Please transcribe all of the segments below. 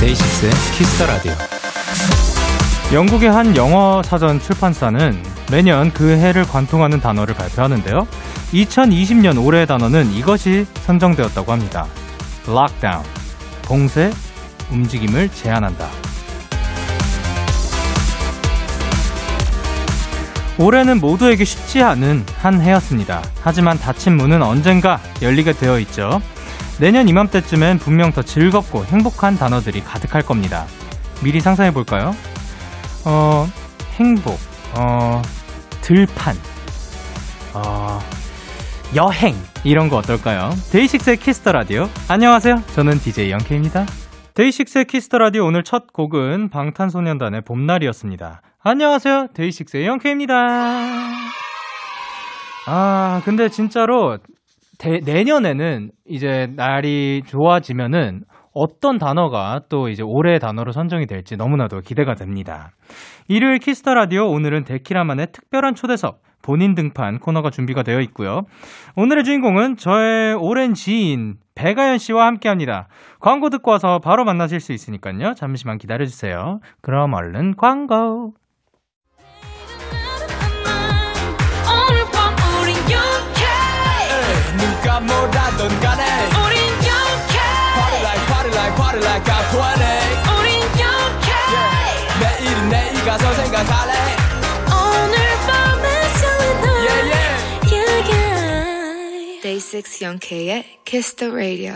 데이식스의 Kiss the Radio. 영국의 한 영어 사전 출판사는 매년 그 해를 관통하는 단어를 발표하는데요. 2020년 올해의 단어는 이것이 선정되었다고 합니다. lockdown. 봉쇄, 움직임을 제한한다. 올해는 모두에게 쉽지 않은 한 해였습니다. 하지만 닫힌 문은 언젠가 열리게 되어 있죠. 내년 이맘때쯤엔 분명 더 즐겁고 행복한 단어들이 가득할 겁니다. 미리 상상해 볼까요? 어, 행복, 어, 들판, 어, 여행, 이런 거 어떨까요? 데이식스의 Kiss the Radio. 안녕하세요. 저는 DJ 영케이입니다. 데이식스의 Kiss the Radio 오늘 첫 곡은 방탄소년단의 봄날이었습니다. 안녕하세요. 데이식스의 영케이입니다. 아, 근데 진짜로 대, 내년에는 이제 날이 좋아지면은 어떤 단어가 또 이제 올해의 단어로 선정이 될지 너무나도 기대가 됩니다. 일요일 Kiss the Radio 오늘은 데키라만의 특별한 초대석 본인 등판 코너가 준비가 되어 있고요. 오늘의 주인공은 저의 오랜 지인 백아연 씨와 함께 합니다. 광고 듣고 와서 바로 만나실 수 있으니까요. 잠시만 기다려 주세요. 그럼 얼른 광고. 누가 뭐라던 간에 가서 생각할래 오늘 밤에 설레는 Yeah yeah yeah yeah Day 6 영케의 Kiss the Radio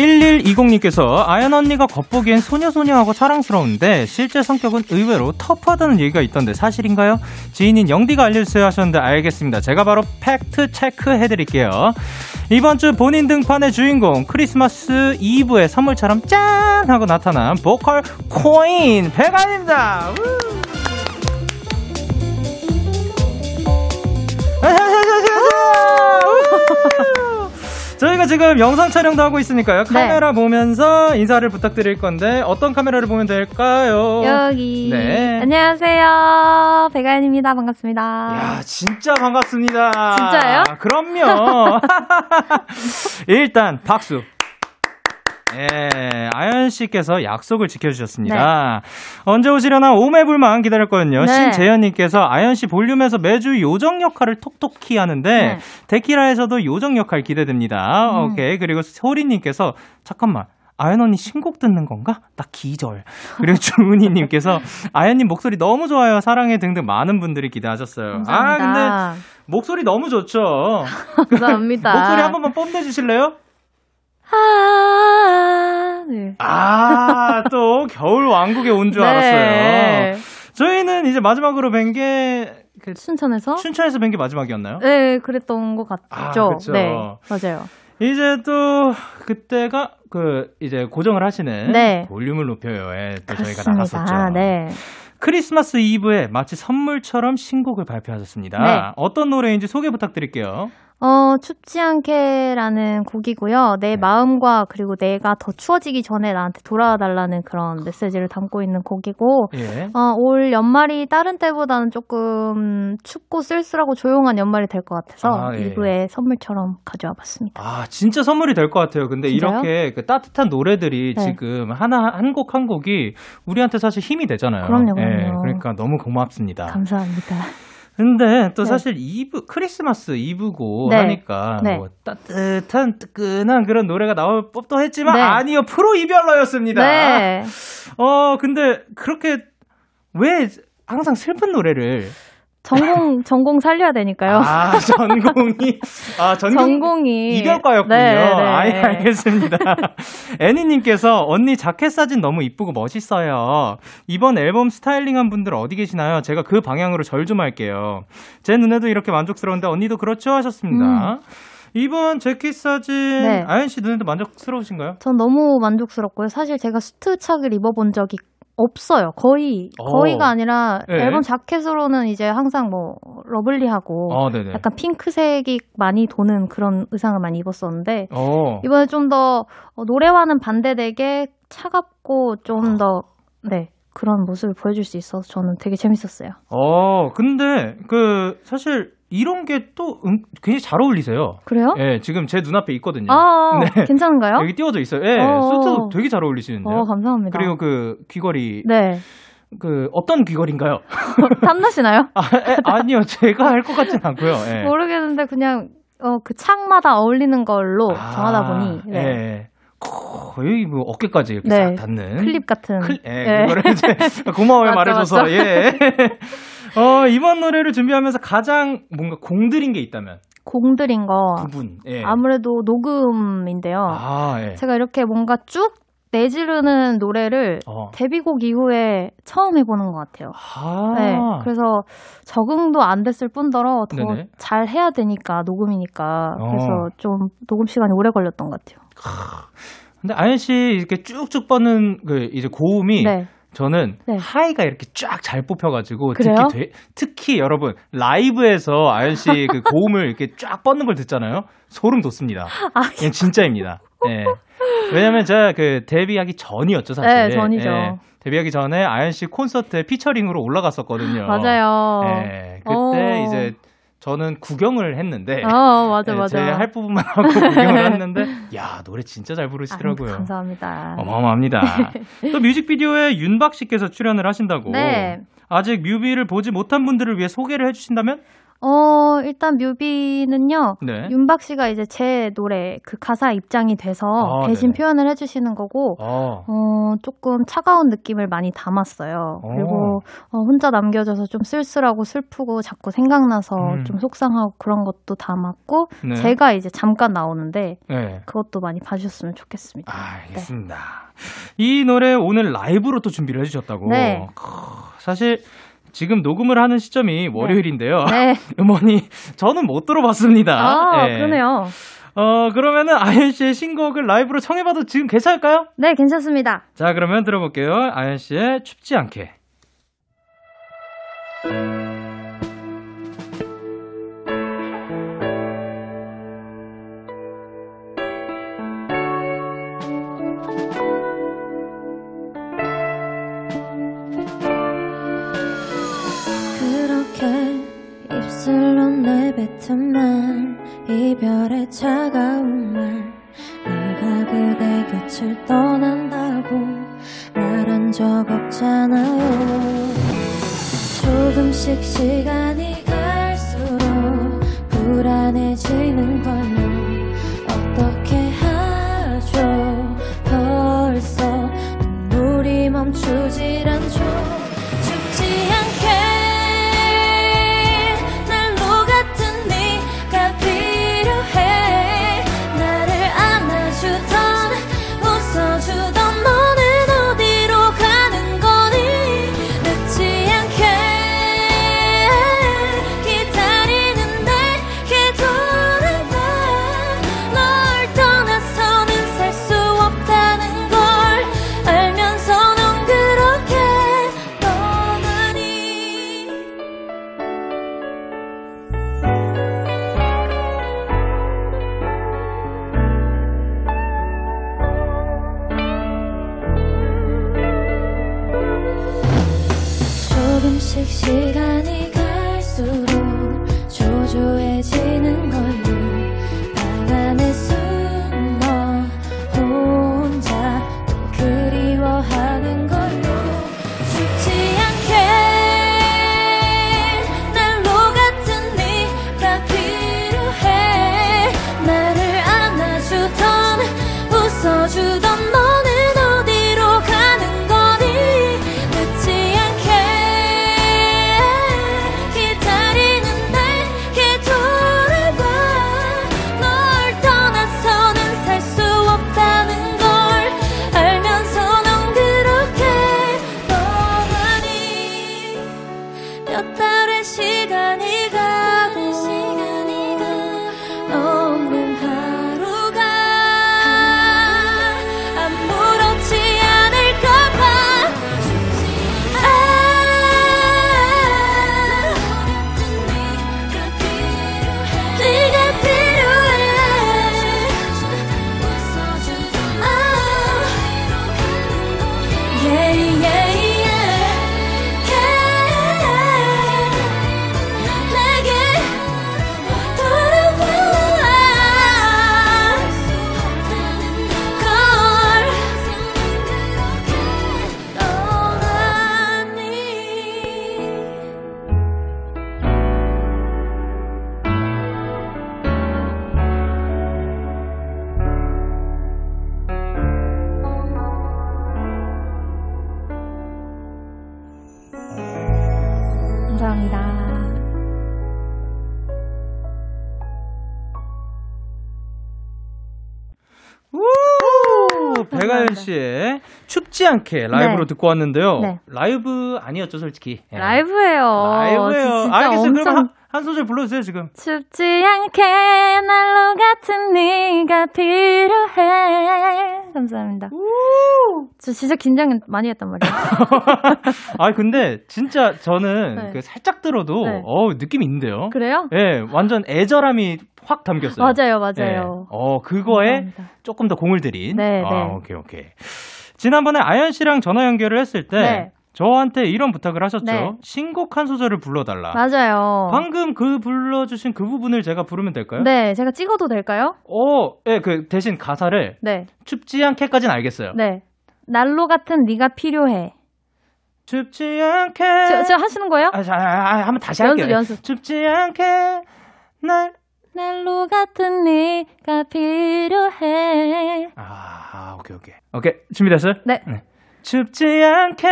1120님께서 아연 언니가 겉보기엔 소녀소녀하고 사랑스러운데 실제 성격은 의외로 터프하다는 얘기가 있던데 사실인가요? 지인인 영디가 알려주세요 하셨는데 알겠습니다. 제가 바로 팩트 체크 해드릴게요. 이번 주 본인 등판의 주인공 크리스마스 이브의 선물처럼 짠 하고 나타난 보컬 코인 배가입니다. 저희가 지금 영상 촬영도 하고 있으니까요. 카메라 보면서 인사를 부탁드릴 건데 어떤 카메라를 보면 될까요? 여기. 네. 안녕하세요. 배가연입니다. 반갑습니다. 야, 진짜 반갑습니다. 진짜예요? 그럼요. 일단 박수. 예, 아연 씨께서 약속을 지켜주셨습니다. 언제 오시려나 오매불만 기다렸거든요. 네. 신재현님께서 아연 씨 볼륨에서 매주 요정 역할을 톡톡히 하는데 네. 데키라에서도 요정 역할 기대됩니다. 음. 오케이. 그리고 소리님께서 잠깐만. 아연 언니 신곡 듣는 건가? 나 기절. 그리고 주은이님께서 아연님 목소리 너무 좋아요. 사랑해 등등 많은 분들이 기대하셨어요. 아, 근데 감사합니다. 목소리 너무 좋죠. 감사합니다. 목소리 한 번만 뽐내주실래요? 아, 네. 아, 또 겨울 왕국에 온 줄 네. 알았어요. 저희는 이제 마지막으로 뵌 게, 그, 순천에서? 춘천에서 뵌 게 마지막이었나요? 네, 그랬던 것 같죠. 아. 네, 맞아요. 이제 또, 그때가, 그, 이제 고정을 하시는 네. 볼륨을 높여요에 또 저희가 그렇습니다. 나갔었죠. 네. 크리스마스 이브에 마치 선물처럼 신곡을 발표하셨습니다. 네. 어떤 노래인지 소개 부탁드릴게요. 어, 춥지 않게라는 곡이고요. 내 네. 마음과 그리고 내가 더 추워지기 전에 나한테 돌아와 달라는 그런 메시지를 담고 있는 곡이고, 예. 어, 올 연말이 다른 때보다는 조금 춥고 쓸쓸하고 조용한 연말이 될 것 같아서 아, 예. 이브의 선물처럼 가져와 봤습니다. 아, 진짜 선물이 될 것 같아요. 근데 진짜요? 이렇게 그 따뜻한 노래들이 네. 지금 하나, 한 곡 한 곡이 우리한테 사실 힘이 되잖아요. 그럼요, 예, 그럼요. 그러니까 너무 고맙습니다. 감사합니다. 근데 또 네. 사실 이브, 크리스마스 이브고 네. 하니까 네. 뭐 따뜻한, 뜨끈한 그런 노래가 나올 법도 했지만 네. 아니요, 프로 이별러였습니다. 네. 어, 근데 그렇게 왜 항상 슬픈 노래를 전공, 전공 살려야 되니까요. 아, 전공이 아, 전공 전공 이. 이별과였군요. 네, 네. 아예 알겠습니다. 애니님께서 언니 자켓 사진 너무 이쁘고 멋있어요. 이번 앨범 스타일링한 분들 어디 계시나요? 제가 그 방향으로 절 좀 할게요. 제 눈에도 이렇게 만족스러운데 언니도 그렇죠 하셨습니다. 음. 이번 재킷 사진 네. 아연 씨 눈에도 만족스러우신가요? 전 너무 만족스럽고요. 사실 제가 수트 착을 입어본 적이 없어요. 거의 어. 거의가 아니라 네. 앨범 자켓으로는 이제 항상 뭐 러블리하고 어, 네네. 약간 핑크색이 많이 도는 그런 의상을 많이 입었었는데 어. 이번에 좀 더 노래와는 반대되게 차갑고 좀더 네. 그런 모습을 보여줄 수 있어서 저는 되게 재밌었어요. 어, 근데 그 사실 이런 게 또 굉장히 잘 어울리세요. 그래요? 예, 지금 제 눈앞에 있거든요. 아, 네. 괜찮은가요? 여기 띄워져 있어요. 예, 어. 수트 되게 잘 어울리시는데요. 어, 감사합니다. 그리고 그 귀걸이 네. 그 어떤 귀걸인가요? 탐나시나요? 아, 에, 아니요, 제가 할 것 같진 않고요. 예. 모르겠는데 그냥 어, 그 창마다 어울리는 걸로 아, 정하다 보니 네. 예. 거의 뭐 어깨까지 이렇게 네. 싹 닿는 클립 같은 클, 예, 네. 그거를 이제 고마워요 맞죠, 말해줘서 맞죠. 예. 어 이번 노래를 준비하면서 가장 뭔가 공들인 게 있다면 공들인 거 부분. 예. 아무래도 녹음인데요. 아 예. 제가 이렇게 뭔가 쭉 내지르는 노래를 어. 데뷔곡 이후에 처음 해보는 것 같아요. 아. 네, 그래서 적응도 안 됐을 뿐더러 더. 잘 해야 되니까 녹음이니까 어. 그래서 좀 녹음 시간이 오래 걸렸던 것 같아요. 근데 아연 씨 이렇게 쭉쭉 뻗는 그 이제 고음이 네, 저는 네. 하이가 이렇게 쫙 잘 뽑혀가지고 그래요? 특히 되- 특히 여러분 라이브에서 아연 씨 그 고음을 이렇게 쫙 뻗는 걸 듣잖아요. 소름 돋습니다. 아, 이건 진짜입니다. 예. 왜냐면 제가 그 데뷔하기 전이었죠 사실. 네, 전이죠. 예. 데뷔하기 전에 아연 씨 콘서트에 피처링으로 올라갔었거든요. 맞아요. 예. 그때 어. 이제 저는 구경을 했는데. 어, 맞아, 예, 맞아. 제할 부분만 하고 구경을 했는데, 야 노래 진짜 잘 부르시더라고요. 아유, 감사합니다. 어마어마합니다. 또 뮤직비디오에 윤박 씨께서 출연을 하신다고. 네. 아직 뮤비를 보지 못한 분들을 위해 소개를 해주신다면? 어, 일단 뮤비는요. 네. 윤박 씨가 이제 제 노래 그 가사 입장이 돼서 아, 대신 네네. 표현을 해 주시는 거고, 어. 어, 조금 차가운 느낌을 많이 담았어요. 어. 그리고 어, 혼자 남겨져서 좀 쓸쓸하고 슬프고 자꾸 생각나서 음. 좀 속상하고 그런 것도 담았고, 네. 제가 이제 잠깐 나오는데 네. 그것도 많이 봐 주셨으면 좋겠습니다. 아, 알겠습니다. 이 노래 오늘 라이브로 또 준비를 해 주셨다고. 네. 크, 사실 지금 녹음을 하는 시점이 월요일인데요. 네. 음원이 저는 못 들어봤습니다. 아, 예. 그러네요. 어, 그러면은 아연 씨의 신곡을 라이브로 청해봐도 지금 괜찮을까요? 네, 괜찮습니다. 자, 그러면 들어볼게요. 아연 씨의 춥지 않게. 춥지 않게 라이브로 네. 듣고 왔는데요. 네. 라이브 아니었죠, 솔직히. 예. 라이브예요. 라이브예요. 진짜 알겠어요. 엄청 그럼 한, 한 소절 불러주세요, 지금. 춥지 않게 난로 같은 네가 필요해. 감사합니다. 저 진짜 긴장 많이 했단 말이에요. 아, 근데 진짜 저는 네. 그 살짝 들어도 네. 어 느낌이 있는데요. 그래요? 예, 완전 애절함이 확 담겼어요. 맞아요, 예. 맞아요. 어, 그거에 감사합니다. 조금 더 공을 들인. 네, 아, 네. 오케이, 오케이. 지난번에 아연 씨랑 전화 연결을 했을 때 네. 저한테 이런 부탁을 하셨죠. 네. 신곡 한 소절을 불러달라. 맞아요. 방금 그 불러주신 그 부분을 제가 부르면 될까요? 네, 제가 찍어도 될까요? 어, 예, 그 대신 가사를 네, 춥지 않게까지는 알겠어요. 네. 난로 같은 네가 필요해. 춥지 않게. 저, 저 하시는 거예요? 아, 자, 아, 아, 한번 다시 연습, 할게요. 연습. 춥지 않게 날. 난로 같은 네가 필요해. 아, 오케이, 오케이. 오케이, 준비됐어요? 네. 춥지 않게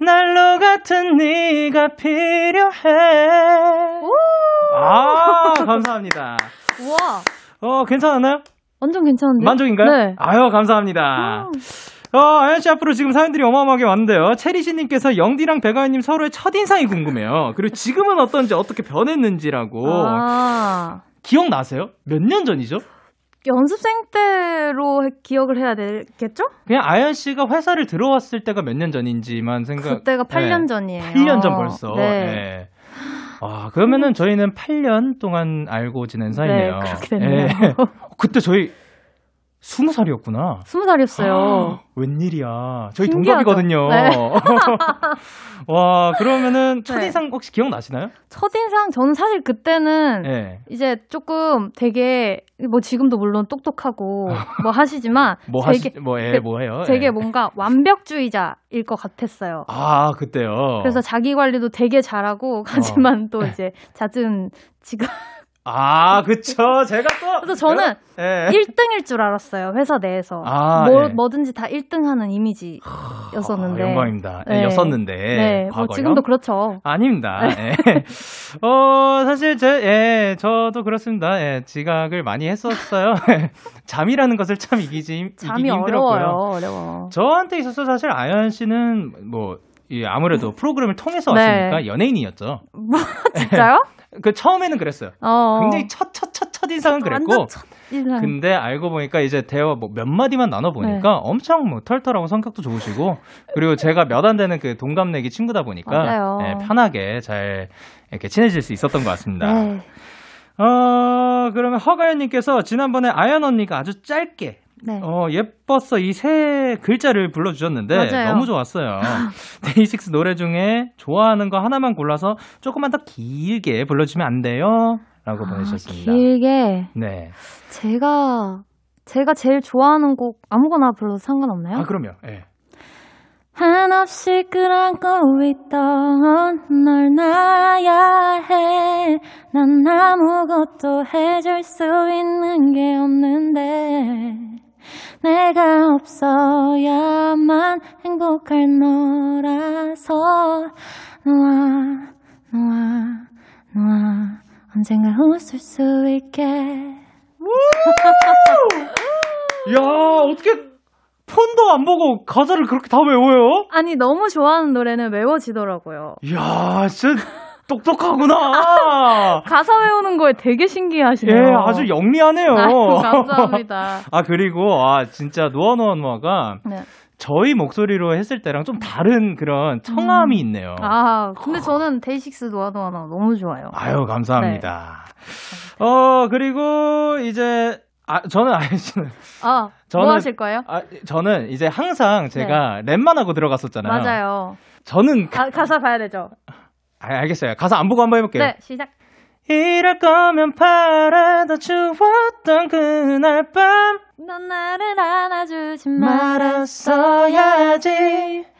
난로 같은 네가 필요해. 아, 감사합니다. 우와, 어, 괜찮았나요? 완전 괜찮은데? 만족인가요? 네. 아유, 감사합니다. 어, 아연 씨 앞으로 지금 사연들이 어마어마하게 왔는데요. 체리씨님께서 영디랑 배가연님 서로의 첫인상이 궁금해요. 그리고 지금은 어떤지 어떻게 변했는지라고. 아, 기억나세요? 몇 년 전이죠? 연습생 때로 해- 기억을 해야 되겠죠? 그냥 아연 씨가 회사를 들어왔을 때가 몇 년 전인지만 생각. 그때가 8년 네. 전이에요. 8년 전 벌써. 네. 네. 아, 그러면은 저희는 8년 동안 알고 지낸 사이네요. 네, 그렇게 됐네요. 네. 그때 저희 20살이었구나. 스무 살이었어요. 웬일이야. 저희 신기하죠? 동갑이거든요. 네. 와, 그러면은 네. 첫인상 혹시 기억나시나요? 첫인상, 저는 사실 그때는 네. 이제 조금 되게, 뭐 지금도 물론 똑똑하고 뭐 하시지만 뭐 되게, 하시, 뭐, 예, 그- 뭐 해요? 되게 예. 뭔가 완벽주의자일 것 같았어요. 아, 그때요. 그래서 자기 관리도 되게 잘하고 하지만 또 이제 잦은 지금 아, 그쵸. 제가 또. 그래서 저는 예. 1등일 줄 알았어요 회사 내에서 아, 뭐, 예. 뭐든지 다 1등 하는 이미지였었는데 아, 영광입니다. 예, 네. 였었는데. 네, 뭐? 지금도 그렇죠. 아닙니다. 예. 어, 사실 제, 예, 저도 그렇습니다. 예, 지각을 많이 했었어요. 잠이라는 것을 참 이기지, 잠이 이기기 힘들었고요. 어려워요, 어려워. 저한테 있어서 사실 아연 씨는 뭐, 이 아무래도 프로그램을 통해서 네. 왔으니까 연예인이었죠. 진짜요? 그 처음에는 그랬어요. 어. 굉장히 첫, 첫, 첫, 첫 인상은 그랬고. 완전 첫 인상. 근데 알고 보니까 이제 대화 뭐 몇 마디만 나눠 보니까 네. 엄청 뭐 털털하고 성격도 좋으시고 그리고 제가 몇 안 되는 그 동갑내기 친구다 보니까. 예, 편하게 잘 이렇게 친해질 수 있었던 것 같습니다. 네. 어, 그러면 허가연님께서 지난번에 아연 언니가 아주 짧게 네. 어, 예뻤어 이 세 글자를 불러주셨는데 맞아요. 너무 좋았어요. 데이식스 노래 중에 좋아하는 거 하나만 골라서 조금만 더 길게 불러주면 안 돼요? 라고 보내주셨습니다. 아, 길게 네. 제가 제가 제일 좋아하는 곡 아무거나 불러도 상관없나요? 아, 그럼요. 예. 한없이 끌어안고 있던 널 놔야 해. 난 아무것도 해줄 수 있는 게 없는데. 내가 없어야만 행복할 너라서. 너와, 너와, 너와 언젠가 웃을 수 있게. 야, 어떻게 폰도 안 보고 가사를 그렇게 다 외워요? 아니 너무 좋아하는 노래는 외워지더라고요. 이야, 진짜 똑똑하구나. 가사 외우는 거에 되게 신기하시네요. 예, 아주 영리하네요. 아이고, 감사합니다. 아, 그리고, 아, 진짜 놓아 놓아 놓아가 네. 저희 목소리로 했을 때랑 좀 다른 그런 청아함이 있네요. 아, 근데 저는 데이식스 놓아 놓아 놓아 너무 좋아요. 아유, 감사합니다. 어, 그리고 이제, 아, 저는 아연 씨는, 아, 저는- 뭐 하실 거예요? 아, 저는 이제 항상 제가 랩만 하고 들어갔었잖아요. 네. 맞아요. 저는, 가, 가, 가사 봐야 되죠. 아, 알겠어요. 가사 안 보고 한번 해볼게요. 네, 시작. 이럴 거면 바라다 추웠던 그날 밤 넌 나를 안아주지 말았어야지.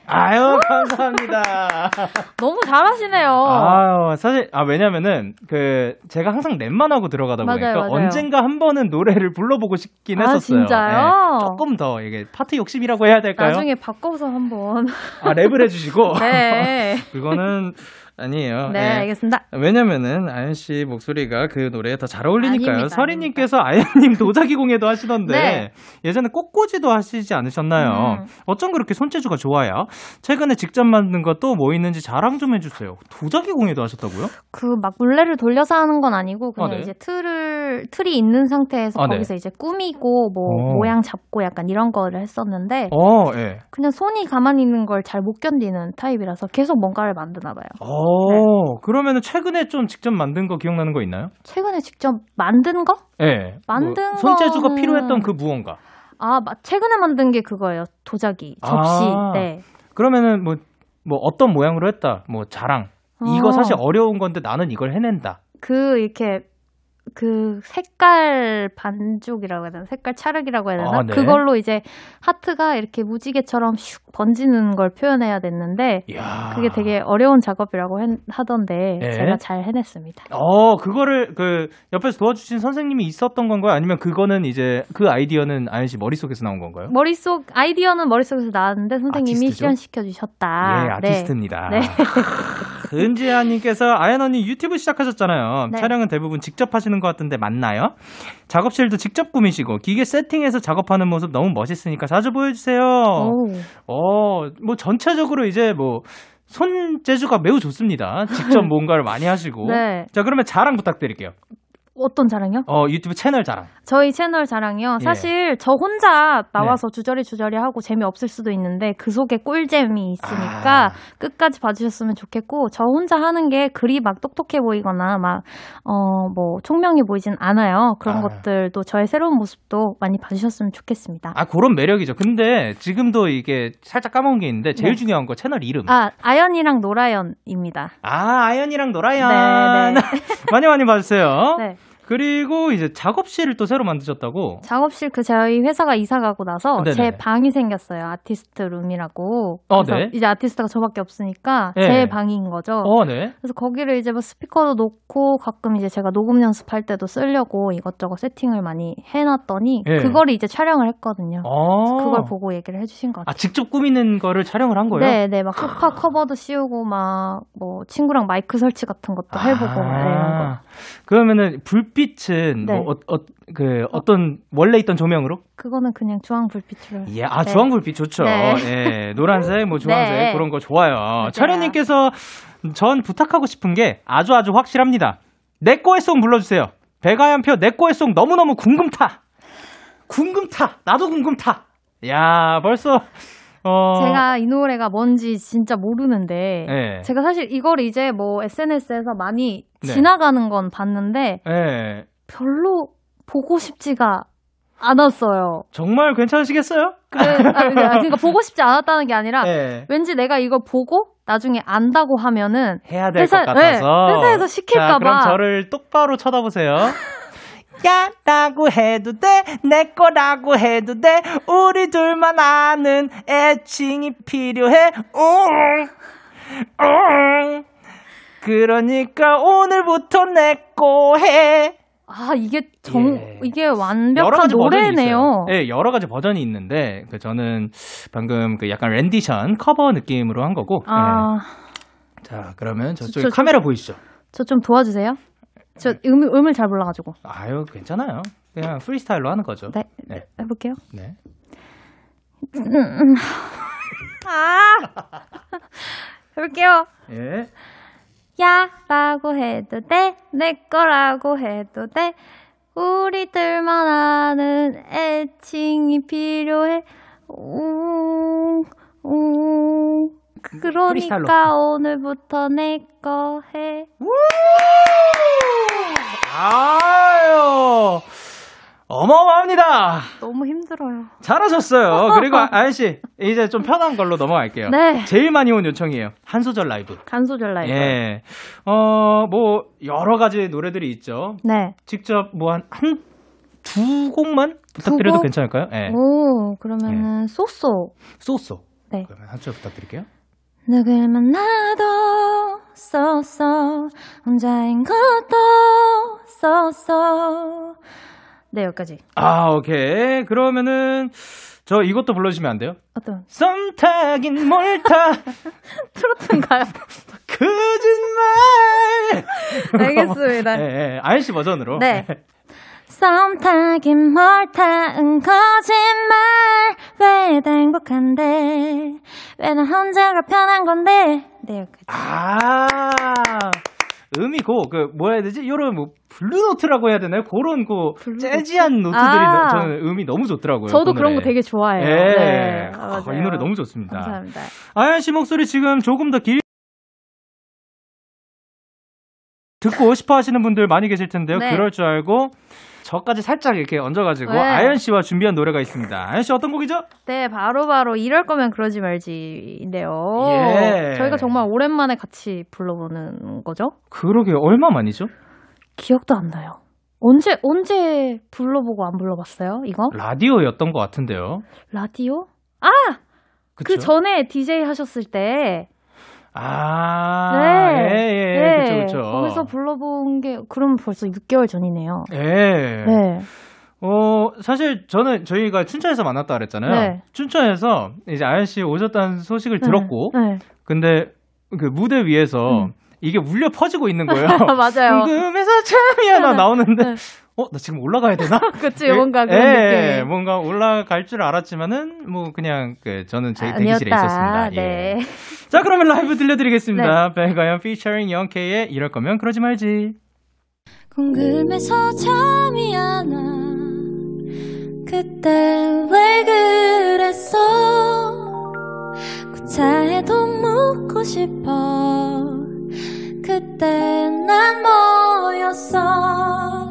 아유, 감사합니다. 너무 잘하시네요. 아유, 사실, 아, 왜냐면은, 그, 제가 항상 랩만 하고 들어가다 맞아요, 보니까 맞아요. 언젠가 한 번은 노래를 불러보고 싶긴 아, 했었어요. 진짜요? 네, 조금 더, 이게, 파트 욕심이라고 해야 될까요? 나중에 바꿔서 한 번. 아, 랩을 해주시고. 네. 그거는, 아니에요. 네, 예. 알겠습니다. 왜냐면은 아연 씨 목소리가 그 노래에 더 잘 어울리니까요. 아닙니다, 서리님께서 아연님 도자기 공예도 하시던데 네. 예전에 꽃꽂이도 하시지 않으셨나요? 음. 어쩜 그렇게 손재주가 좋아요? 최근에 직접 만든 것도 뭐 있는지 자랑 좀 해주세요. 도자기 공예도 하셨다고요? 그 막 물레를 돌려서 하는 건 아니고 그냥 아, 네. 이제 틀을 틀이 있는 상태에서 아, 네. 거기서 이제 꾸미고 뭐 오. 모양 잡고 약간 이런 거를 했었는데 어, 예. 그냥 손이 가만히 있는 걸 잘 못 견디는 타입이라서 계속 뭔가를 만드나 봐요. 어, 그러면은 최근에 좀 직접 만든 거 기억나는 거 있나요? 최근에 직접 만든 거? 예. 만든 뭐 손재주가 거는- 필요했던 그 무언가. 아, 마- 최근에 만든 게 그거예요. 도자기, 접시. 아. 네. 그러면은 뭐, 뭐 어떤 모양으로 했다. 뭐 자랑. 이거 어. 사실 어려운 건데 나는 이걸 해낸다. 그 이렇게 그 색깔 반죽이라고 해야 되나? 색깔 차르기라고 해야 되나? 아, 네. 그걸로 이제 하트가 이렇게 무지개처럼 슉 번지는 걸 표현해야 됐는데 이야. 그게 되게 어려운 작업이라고 했- 하던데 네. 제가 잘 해냈습니다. 어, 그거를 그 옆에서 도와주신 선생님이 있었던 건가요? 아니면 그거는 이제 그 아이디어는 아연 씨 머릿속에서 나온 건가요? 머릿속 아이디어는 머릿속에서 나왔는데 선생님이 아티스트죠? 실현시켜 주셨다. 예, 아티스트입니다. 네. 은지아님께서 아연 언니 유튜브 시작하셨잖아요. 네. 촬영은 대부분 직접 하시는 것 같은데 맞나요? 작업실도 직접 꾸미시고 기계 세팅해서 작업하는 모습 너무 멋있으니까 자주 보여주세요. 오. 어, 뭐 전체적으로 이제 뭐 손재주가 매우 좋습니다. 직접 뭔가를 많이 하시고. 네. 자, 그러면 자랑 부탁드릴게요. 어떤 자랑이요? 어, 유튜브 채널 자랑. 저희 채널 자랑이요. 예. 사실 저 혼자 나와서 주저리 주저리 하고 재미 없을 수도 있는데 그 속에 꿀잼이 있으니까 아. 끝까지 봐주셨으면 좋겠고 저 혼자 하는 게 그리 막 똑똑해 보이거나 막 어 뭐 총명해 보이진 않아요. 그런 아. 것들도 저의 새로운 모습도 많이 봐주셨으면 좋겠습니다. 아, 그런 매력이죠. 근데 지금도 이게 살짝 까먹은 게 있는데 제일 네. 중요한 거 채널 이름. 아 아연이랑 놀아연입니다. 아, 아연이랑 놀아연. 네, 많이 많이 봐주세요. 네. 그리고 이제 작업실을 또 새로 만드셨다고. 작업실 그 저희 회사가 이사 가고 나서 네네. 제 방이 생겼어요. 아티스트 룸이라고. 어, 네. 이제 아티스트가 저밖에 없으니까 네. 제 방인 거죠. 어, 네. 그래서 거기를 이제 뭐 스피커도 놓고 가끔 이제 제가 녹음 연습할 때도 쓰려고 이것저것 세팅을 많이 해놨더니 예. 그거를 이제 촬영을 했거든요. 어. 그걸 보고 얘기를 해주신 것 아, 같아요. 직접 꾸미는 거를 촬영을 한 거예요? 네, 네, 막 소파 커버도 씌우고 막 뭐 친구랑 마이크 설치 같은 것도 해보고 네, 이런 거. 아, 그러면은 불빛은 네. 뭐 어, 어, 그 어떤 원래 있던 조명으로? 그거는 그냥 주황 불빛으로. 예, 아 네. 주황 불빛 좋죠. 네. 예, 노란색, 뭐 주황색 네. 그런 거 좋아요. 철현님께서 전 부탁하고 싶은 게 아주 아주 확실합니다. 내 거의 송 불러주세요. 배가연표 내 거의 송 너무 너무 궁금타. 궁금타. 나도 궁금타. 야, 벌써 어. 제가 이 노래가 뭔지 진짜 모르는데 예. 제가 사실 이걸 이제 뭐 SNS에서 많이 네. 지나가는 건 봤는데 예. 별로 보고 싶지가 않았어요. 정말 괜찮으시겠어요? 그래, 아, 그러니까, 그러니까 보고 싶지 않았다는 게 아니라 예. 왠지 내가 이걸 보고 나중에 안다고 하면은 해야 될 회사- 것 같아서. 네, 회사에서 시킬까 자, 그럼 봐. 저를 똑바로 쳐다보세요. 야, 라고 해도 돼, 내 거라고 해도 돼, 우리 둘만 아는 애칭이 필요해, 응, 응. 그러니까 오늘부터 내 거 해. 아 이게 정 예. 이게 완벽한. 노래네요. 네, 여러 가지 버전이 있는데, 그 저는 방금 그 약간 렌디션 커버 느낌으로 한 거고. 아, 네. 자, 그러면 저쪽에 저- 저- 카메라 보이시죠? 저 좀 도와주세요. 저 음, 음을 잘 몰라가지고. 아유, 괜찮아요. 그냥 프리스타일로 하는 거죠. 네, 네. 해볼게요. 네. 아, 해볼게요. 예. 야라고 해도 돼, 내 거라고 해도 돼. 우리들만 아는 애칭이 필요해. 우, 우. 그러니까 오늘부터 내 거 해. 아유. 어마어마합니다. 너무 힘들어요. 잘하셨어요. 그리고 아- 아연 씨, 이제 좀 편한 걸로 넘어갈게요. 네. 제일 많이 온 요청이에요. 한 소절 라이브. 간소절 라이브. 예. 어, 뭐 여러 가지 노래들이 있죠. 네. 직접 뭐 한 한 두 곡만 부탁드려도 곡? 괜찮을까요? 예. 오, 그러면은 쏘쏘. 쏘쏘. 네. 그러면 한 소절 부탁드릴게요. 누굴 만나도 쏘쏘 혼자인 것도 쏘쏘 네, 여기까지. 아, 오케이. 그러면은 저 이것도 불러주시면 안 돼요? 어떤? 썸 타긴 뭘 타. 트로트인가요? 거짓말! 알겠습니다. 예, 예. 아연 씨 버전으로. 네. 썸 타긴 뭘 타은 거짓말 왜 다 행복한데 왜난 혼자가 편한 건데 네 여기까지 아, 음이 고, 그, 뭐라 해야 되지? 요런 뭐, blue note라고 해야 되나요? 그런 그, 재즈한 노트들이 아. 너- 저는 음이 너무 좋더라고요. 저도 그 그런 거. 되게 좋아해요. 예. 네. 아, 아. 이 노래 너무 좋습니다. 감사합니다. 아연 씨 목소리 지금 조금 더 길, 듣고 싶어 하시는 분들 많이 계실 텐데요. 네. 그럴 줄 알고, 저까지 살짝 이렇게 얹어가지고, 네. 아연 씨와 준비한 노래가 있습니다. 아연 씨 어떤 곡이죠? 네, 바로 바로 이럴 거면 그러지 말지인데요. 예. 저희가 정말 오랜만에 같이 불러보는 거죠? 그러게, 얼마 만이죠? 기억도 안 나요. 언제, 언제 불러보고 안 불러봤어요, 이거? 라디오였던 것 같은데요. 라디오? 아! 그쵸? 그 전에 DJ 하셨을 때. 아, 네. 예, 예, 네. 그쵸, 그쵸. 거기서 불러본 게, 그럼 벌써 6개월 전이네요. 예. 네. 어, 사실 저는 저희가 춘천에서 만났다 그랬잖아요. 네. 춘천에서 이제 아연 씨 오셨다는 소식을 들었고, 네. 근데 그 무대 위에서 음. 이게 울려 퍼지고 있는 거예요. 맞아요. 궁금해서 참이야 나 나오는데, 네. 어, 나 지금 올라가야 되나? 그치, 뭔가 그런 예, 느낌. 뭔가 올라갈 줄 알았지만은 뭐 그냥 그 저는 제 대기실에 아니었다. 있었습니다. 예. 네. 자, 그러면 라이브 들려드리겠습니다. 백아연 피처링 영케이의 이럴 거면 그러지 말지. 궁금해서 잠이 안 와. 그때 왜 그랬어? 구차해도 묻고 싶어. 그때 난 뭐였어?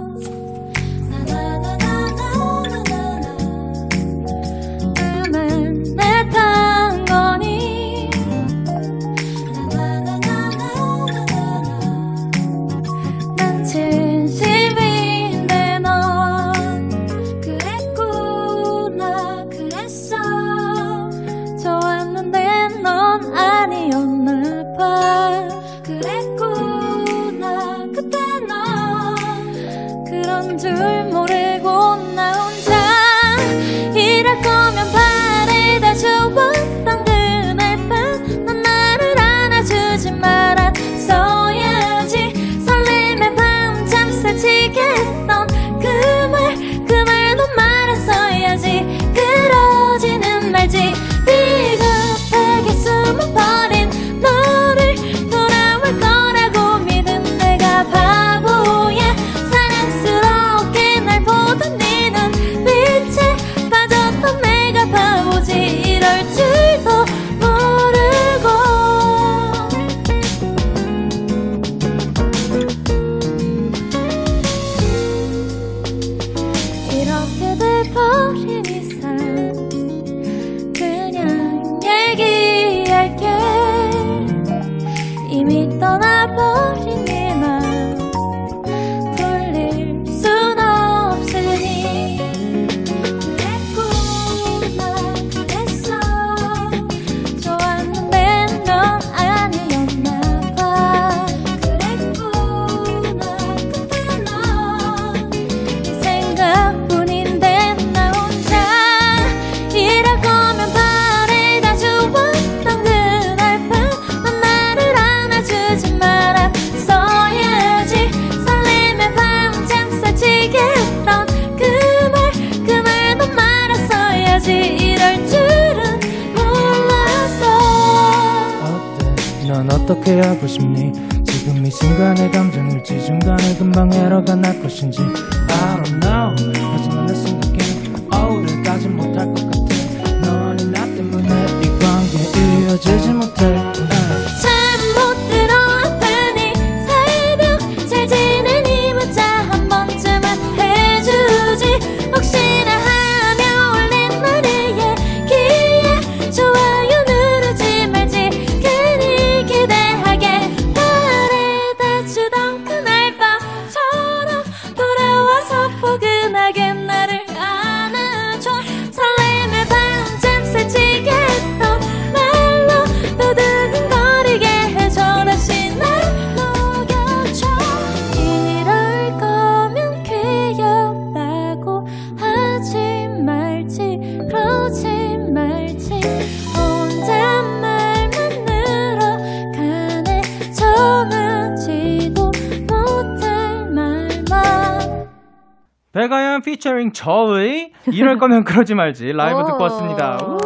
피처링 저의 이럴 거면 그러지 말지 라이브 오. 듣고 왔습니다. 우.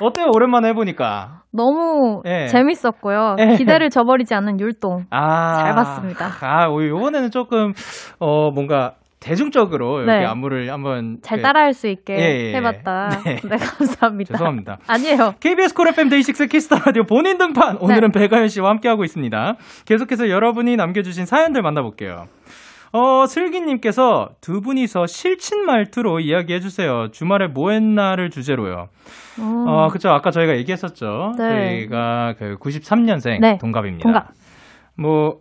어때요? 오랜만에 해보니까. 너무 예. 재밌었고요. 예. 기대를 저버리지 않는 율동. 아. 잘 봤습니다. 아, 오, 요번에는 조금, 어, 뭔가 대중적으로 이렇게 네. 안무를 한번. 잘 그, 따라할 수 있게 예, 예. 해봤다. 네. 네, 감사합니다. 죄송합니다. 아니에요. KBS Cool FM DAY6 Kiss the Radio 본인 등판 오늘은 네. 백아연 씨와 함께하고 있습니다. 계속해서 여러분이 남겨주신 사연들 만나볼게요. 어, 슬기님께서 두 분이서 실친 말투로 이야기해 주세요. 주말에 뭐 했나를 주제로요. 음, 어, 그쵸. 아까 저희가 얘기했었죠. 네. 저희가 그 93년생 네. 동갑입니다. 동갑. 뭐,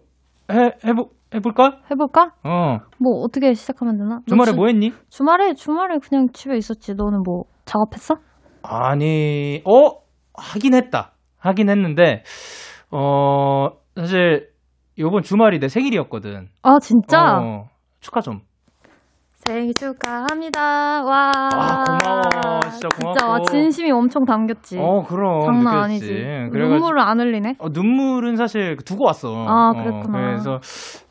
해, 해보, 해볼까? 해볼까? 어. 뭐 어떻게 시작하면 되나? 너 주말에 주- 뭐 했니? 주말에 주말에 그냥 집에 있었지. 너는 뭐 작업했어? 아니, 어? 하긴 했다. 하긴 했는데, 어, 사실, 요번 주말이 내 생일이었거든. 아 진짜? 어, 축하 좀. 생일 축하합니다. 와. 아, 고마워. 진짜 고맙고. 진짜 와, 진심이 엄청 담겼지. 어, 그럼. 장난 느꼈지. 아니지. 그래가지고- 눈물을 안 흘리네. 어, 눈물은 사실 두고 왔어. 아, 어, 그랬구나. 그래서,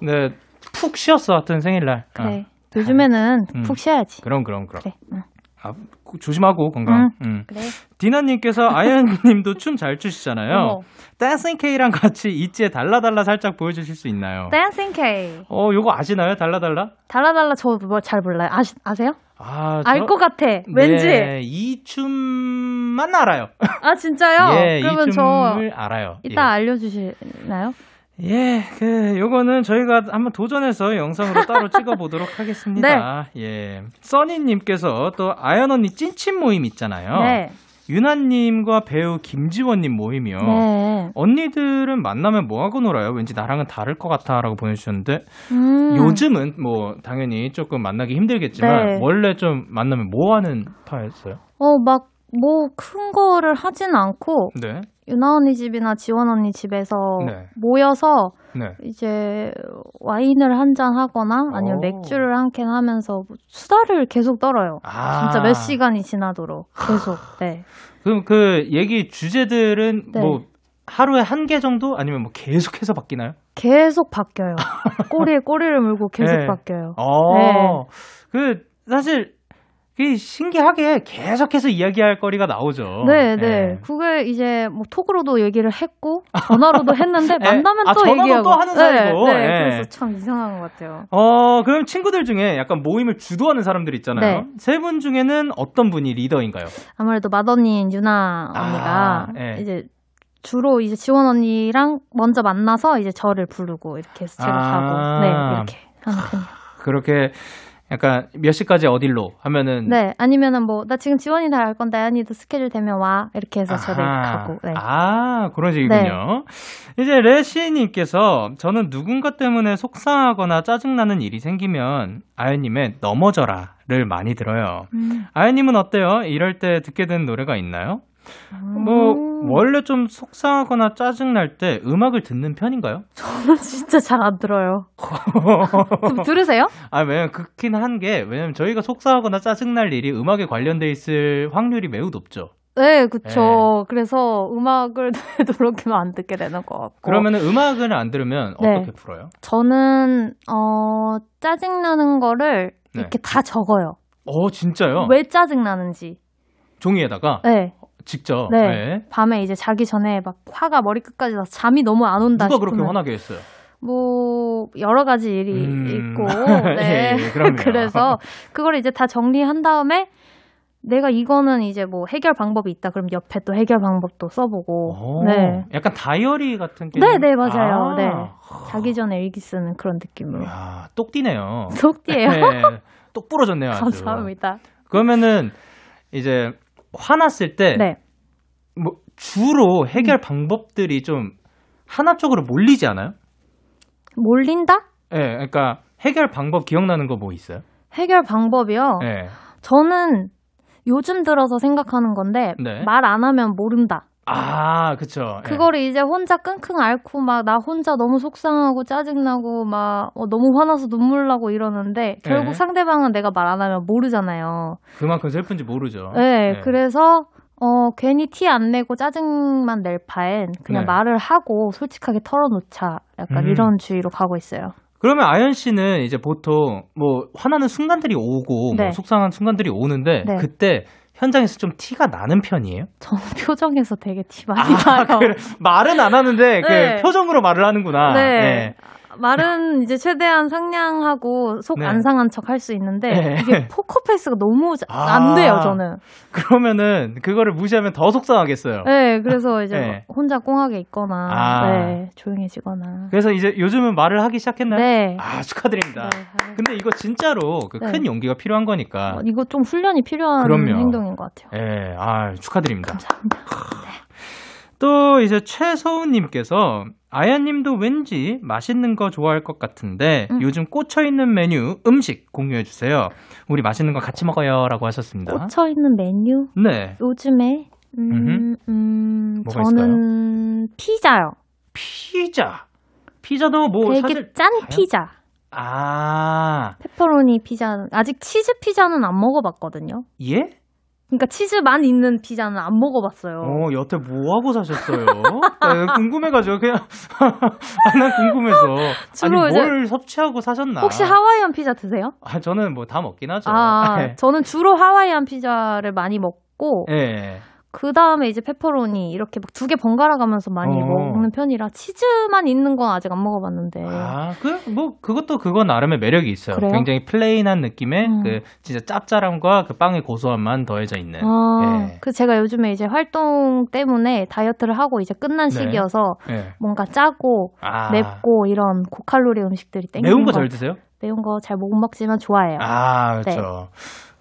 네, 푹 쉬었어. 하여튼 생일날. 그래. 어, 요즘에는 음. 푹 쉬어야지. 그럼, 그럼, 그럼. 그래. 응. 아, 조심하고, 건강. 음. 그래. 디나님께서 아연님도 춤 잘 추시잖아요. 댄싱 K랑 같이 있지에 달라달라 살짝 보여주실 수 있나요? Dancing K. 어, 요거 아시나요? 달라달라? 달라달라 저뭐잘 몰라요. 아시, 아세요? 아, 알것 같아. 왠지. 네, 이 춤만 알아요. 아 진짜요? 예, 그러면 이저 춤을 알아요. 이따 알려주시나요? 예. 예, 그 요거는 저희가 한번 도전해서 영상으로 따로 찍어보도록 하겠습니다. 네. 예, 써니님께서 또 아연 언니 찐친 모임 있잖아요. 네. 유나님과 배우 김지원님 모임이요. 네. 언니들은 만나면 뭐 하고 놀아요? 왠지 나랑은 다를 것 같아라고 보내주셨는데 음. 요즘은 뭐 당연히 조금 만나기 힘들겠지만 네. 원래 좀 만나면 뭐 하는 파였어요? 어, 막, 뭐, 큰 거를 하진 않고, 네, 유나 언니 집이나 지원 언니 집에서 네. 모여서, 네. 이제, 와인을 한 잔 하거나, 아니면 오. 맥주를 한 캔 하면서, 뭐 수다를 계속 떨어요. 아, 진짜 몇 시간이 지나도록. 계속, 네. 그럼 그 얘기 주제들은 네. 뭐 하루에 한 개 정도 아니면 뭐 계속해서 바뀌나요? 계속 바뀌어요. 꼬리에 꼬리를 물고 계속 네. 바뀌어요. 어, 네. 그 사실 그 신기하게 계속해서 이야기할 거리가 나오죠. 네, 예. 네. 그걸 이제 뭐 톡으로도 얘기를 했고, 전화로도 했는데, 만나면 아, 또 전화도 얘기하고. 또 하는 사이고. 네, 네. 예. 그래서 참 이상한 것 같아요. 어, 그럼 친구들 중에 약간 모임을 주도하는 사람들 있잖아요. 네. 세분 중에는 어떤 분이 리더인가요? 아무래도 맏언니인 유나 언니가 아, 예. 이제 주로 이제 지원 언니랑 먼저 만나서 이제 저를 부르고 이렇게 해서 제가 아. 가고 네 이렇게 하는 편이에요. 그렇게 약간 몇 시까지 어딜로 하면은 네 아니면은 뭐 나 지금 지원이 다 알 건데 아니도 스케줄 되면 와 이렇게 해서 저를. 가고 네. 아, 그런 식이군요. 이제 레시님께서 저는 누군가 때문에 속상하거나 짜증나는 일이 생기면 아연님의 넘어져라를 많이 들어요. 음. 아연님은 어때요? 이럴 때 듣게 된 노래가 있나요? 뭐 음. 원래 좀 속상하거나 짜증 날 때 음악을 듣는 편인가요? 저는 진짜 잘 안 들어요. 좀 들으세요? 아, 왜냐면 그렇긴 한 게, 왜냐면 저희가 속상하거나 짜증 날 일이 음악에 관련돼 있을 확률이 매우 높죠. 네, 그쵸. 그래서 음악을 되도록이면 안 듣게 되는 것 같고. 그러면은 음악을 안 들으면 어. 네. 어떻게 풀어요? 저는, 어, 짜증나는 거를 네. 이렇게 다 적어요. 어, 진짜요? 왜 짜증나는지. 종이에다가 네. 직접. 네. 네. 밤에 이제 자기 전에 막 화가 머리끝까지 나서 잠이 너무 안 온다 누가 싶으면 그렇게 화나게 했어요? 뭐 여러 가지 일이 음. 있고 예, 네. 예, 그럼요. 그래서 그걸 이제 다 정리한 다음에 내가 이거는 이제 뭐 해결 방법이 있다 그럼 옆에 또 해결 방법도 써보고 오, 네. 약간 다이어리 같은 게. 네, 네, 맞아요. 아. 네. 자기 전에 일기 쓰는 그런 느낌으로. 야, 똑띠네요. 속띠예요. 네. 똑 부러졌네요, 아주. 감사합니다. 그러면은 이제 화났을 때 네. 뭐 주로 해결 방법들이 좀 하나 쪽으로 몰리지 않아요? 몰린다? 예, 네, 그러니까 해결 방법 기억나는 거 뭐 있어요? 해결 방법이요. 예. 저는 요즘 들어서 생각하는 건데 네. 말안 하면 모른다. 아, 그쵸. 예. 그거를 이제 혼자 끙끙 앓고 막 나 혼자 너무 속상하고 짜증나고 막 어, 너무 화나서 눈물 나고 이러는데 결국 네. 상대방은 내가 말 안 하면 모르잖아요. 그만큼 슬픈지 모르죠. 네, 예. 그래서 어 괜히 티 안 내고 짜증만 낼 바엔 그냥 네. 말을 하고 솔직하게 털어놓자. 약간 음. 이런 주의로 가고 있어요. 그러면 아연 씨는 이제 보통 뭐 화나는 순간들이 오고 뭐 네. 속상한 순간들이 오는데 네. 그때 현장에서 좀 티가 나는 편이에요? 저는 표정에서 되게 티 많이 나요. 그래. 말은 안 하는데 네. 그 표정으로 말을 하는구나. 네. 말은 이제 최대한 상냥하고 속 네. 안 상한 척 할 수 있는데 네. 이게 포커페이스가 너무 자- 아. 안 돼요 저는. 그러면은 그거를 무시하면 더 속상하겠어요. 네, 그래서 이제 네. 혼자 꽁하게 있거나, 아. 네, 조용해지거나. 그래서 이제 요즘은 말을 하기 시작했나요? 네. 아 축하드립니다. 네. 근데 이거 진짜로 그큰 네. 용기가 필요한 거니까. 어, 이거 좀 훈련이 필요한 그럼요. 행동인 것 같아요. 예, 아 축하드립니다. 감사합니다. 또 이제 최서훈님께서 아야님도 왠지 맛있는 거 좋아할 것 같은데 음. 요즘 꽂혀 있는 메뉴 음식 공유해 주세요. 우리 맛있는 거 같이 먹어요라고 하셨습니다. 꽂혀 있는 메뉴 네, 요즘에 음. 음 저는 피자요. 피자. 피자도 뭐 되게 사실 짠 피자. 아 페퍼로니 피자. 아직 치즈 피자는 안 먹어봤거든요. 예? 그러니까 치즈만 있는 피자는 안 먹어봤어요. 어 여태 뭐 하고 사셨어요? 나 궁금해가지고 그냥 아, 난 궁금해서 주로 아니 뭘 섭취하고 사셨나? 혹시 하와이안 피자 드세요? 아 저는 뭐 다 먹긴 하죠. 아, 네. 저는 주로 하와이안 피자를 많이 먹고 예. 그 다음에 이제 페퍼로니 이렇게 막 두 개 번갈아 가면서 많이 어. 먹는 편이라 치즈만 있는 건 아직 안 먹어봤는데. 아, 그, 뭐, 그것도 그거 나름의 매력이 있어요. 그래요? 굉장히 plain한 느낌의 음. 그, 진짜 짭짤함과 그 빵의 고소함만 더해져 있는. 아, 예. 그 제가 요즘에 이제 활동 때문에 다이어트를 하고 이제 끝난 네. 시기여서 예. 뭔가 짜고 아. 맵고 이런 고칼로리 음식들이 땡기는 매운 거것 잘. 드세요? 매운 거 잘 못 먹지만 좋아해요. 아, 네. 그렇죠.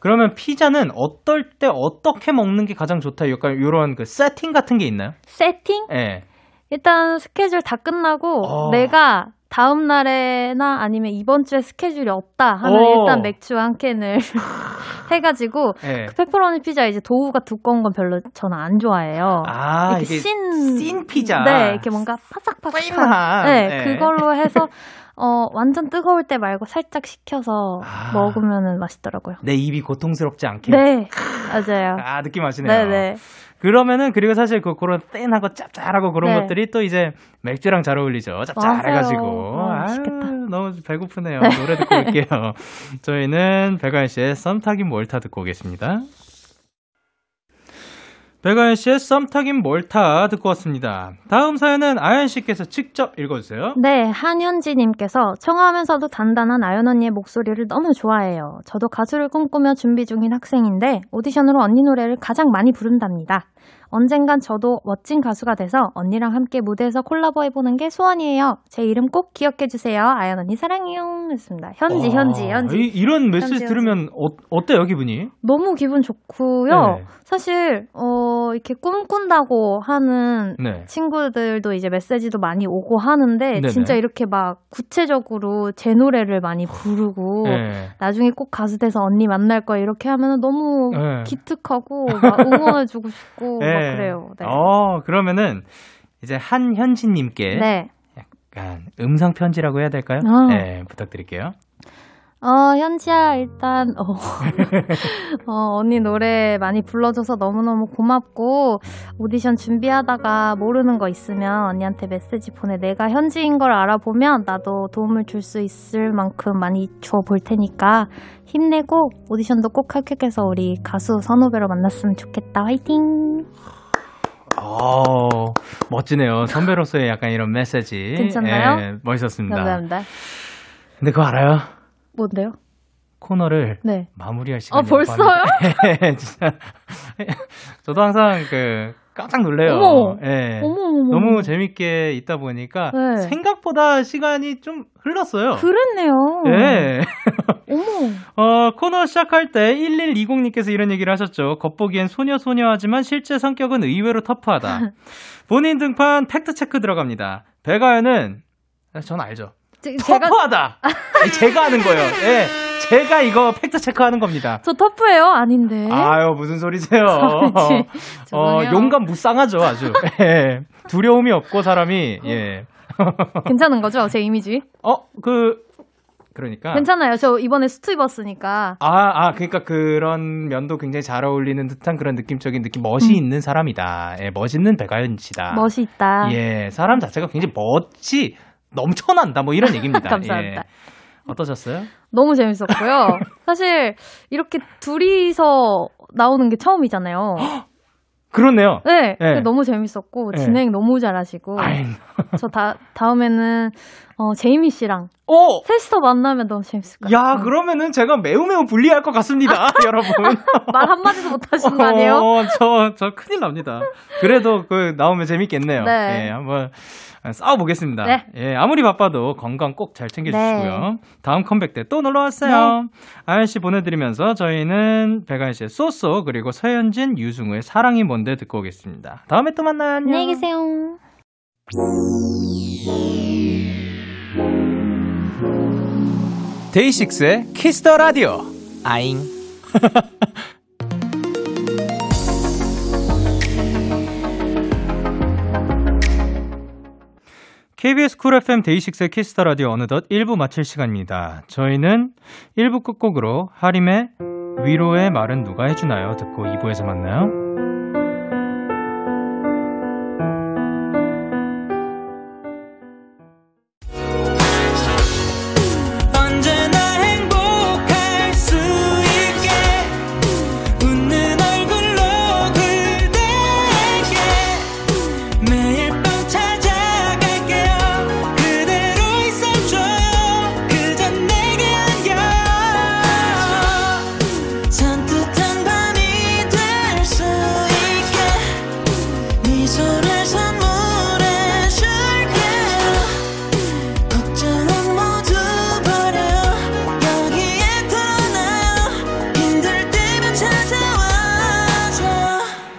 그러면 피자는 어떨 때 어떻게 먹는 게 가장 좋다? 약간 이런 그 세팅 같은 게 있나요? 세팅? 예. 일단 스케줄 다 끝나고 어. 내가 다음 날에나 아니면 이번 주에 스케줄이 없다 하면 오. 일단 맥주 한 캔을 해가지고 예. 그 페퍼로니 피자 이제 도우가 두꺼운 건 별로 저는 안 좋아해요. 아, 이렇게 씬, 씬 피자. 네, 이렇게 뭔가 파삭파삭한. 찐한. 네, 네. 그걸로 해서 어 완전 뜨거울 때 말고 살짝 식혀서 아. 먹으면은 맛있더라고요. 내 입이 고통스럽지 않게. 네, 맞아요. 아, 느낌 아시네요. 네, 네. 그러면은 그리고 사실 그 그런 뗀하고 짭짤하고 그런 네. 것들이 또 이제 맥주랑 잘 어울리죠. 짭짤해가지고. 아, 아유, 맛있겠다. 너무 배고프네요. 노래 듣고 올게요. 저희는 백아연 씨의 썸 타긴 몰타 듣고 오겠습니다. 백아연 씨의 썸 타긴 몰타 듣고 왔습니다. 다음 사연은 아연 씨께서 직접 읽어주세요. 네, 한현지님께서 청하면서도 단단한 아연 언니의 목소리를 너무 좋아해요. 저도 가수를 꿈꾸며 준비 중인 학생인데 오디션으로 언니 노래를 가장 많이 부른답니다. 언젠간 저도 멋진 가수가 돼서 언니랑 함께 무대에서 콜라보 해보는 게 소원이에요. 제 이름 꼭 기억해주세요. 아연 언니 사랑해요. 했습니다. 현지, 아, 현지, 현지. 이, 이런 메시지 현지, 들으면 어, 어때요, 기분이? 너무 기분 좋고요. 네. 사실, 어, 이렇게 꿈꾼다고 하는 네. 친구들도 이제 메시지도 많이 오고 하는데 네네. 진짜 이렇게 막 구체적으로 제 노래를 많이 부르고 네. 나중에 꼭 가수 돼서 언니 만날 거야 이렇게 하면 너무 네. 기특하고 막 응원해주고 싶고 막 네. 그래요. 네. 어, 그러면은 이제 한현진님께 네. 약간 음성 편지라고 해야 될까요? 어. 네, 부탁드릴게요. 어, 현지야, 일단, 어, 어, 언니 노래 많이 불러줘서 너무너무 고맙고, 오디션 준비하다가 모르는 거 있으면 언니한테 메시지 보내. 내가 현지인 걸 알아보면 나도 도움을 줄 수 있을 만큼 많이 줘 볼 테니까 힘내고 오디션도 꼭 합격해서 우리 가수 선후배로 만났으면 좋겠다. 화이팅! 어, 멋지네요. 선배로서의 약간 이런 메시지. 괜찮나요? 예, 멋있었습니다. 감사합니다. 근데 그거 알아요? 뭔데요? 코너를 네. 마무리할 시간이 아, 벌써요? 예, 진짜. 저도 항상 그 깜짝 놀래요. 어머. 예. 어머 어머. 너무 재밌게 있다 보니까 네. 생각보다 시간이 좀 흘렀어요. 그랬네요. 예. 어머. 어, 코너 시작할 때 1120님께서 이런 얘기를 하셨죠. 겉보기엔 소녀소녀하지만 실제 성격은 의외로 터프하다. 본인 등판 팩트체크 들어갑니다. 배가연은, 전 알죠. 제- 제가, 터프하다! 아니, 제가 하는 거예요. 예. 제가 이거 팩트 체크 하는 겁니다. 저 터프예요? 아닌데. 아유, 무슨 소리세요. 어. 용감 무쌍하죠, 아주. 예. 두려움이 없고, 사람이, 예. 괜찮은 거죠? 제 이미지? 어, 그, 그러니까. 괜찮아요. 저 이번에 수트 입었으니까. 아, 아, 그러니까 그런 면도 굉장히 잘 어울리는 듯한 그런 느낌적인 느낌, 멋이 있는 사람이다. 예, 멋있는 백아연 씨다. 멋이 있다. 예, 사람 자체가 굉장히 멋이 넘쳐난다. 뭐 이런 얘기입니다. 감사합니다. 예. 어떠셨어요? 너무 재밌었고요. 사실 이렇게 둘이서 나오는 게 처음이잖아요. 그렇네요. 네, 네. 너무 재밌었고 네. 진행 너무 잘하시고 저 다, 다음에는 어, 제이미 씨랑 오! 셋이서 만나면 너무 재밌을 것 같아요. 야, 그러면은 제가 매우 매우 불리할 것 같습니다, 여러분. 말 한마디도 못 하신 거 아니에요? 어, 저, 저 큰일 납니다. 그래도 그 나오면 재밌겠네요. 네. 예, 한번 싸워보겠습니다. 네. 예, 아무리 바빠도 건강 꼭 잘 챙겨주시고요. 네. 다음 컴백 때 또 놀러 와줘요. 아연 씨 보내드리면서 저희는 백아연 씨의 쏘쏘 그리고 서현진, 유승우의 사랑이 뭔데 듣고 오겠습니다. 다음에 또 만나요. 안녕. 안녕히 계세요. DAY6의 Kiss the Radio. 아잉. KBS 쿨 FM 데이식스의 키스터 라디오 어느덧 1부 마칠 시간입니다. 저희는 1부 끝곡으로 하림의 위로의 말은 누가 해주나요? 듣고 2부에서 만나요.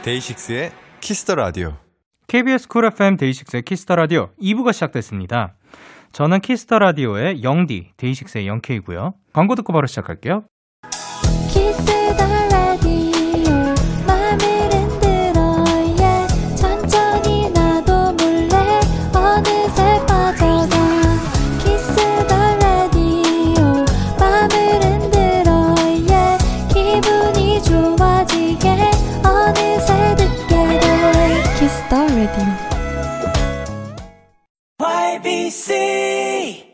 DAY6의 Kiss the Radio. KBS 쿨 FM 데이식스의 키스터 라디오 2부가 시작됐습니다. 저는 Kiss the Radio의 영디, 데이식스의 영케이고요. 광고 듣고 바로 시작할게요. Kiss the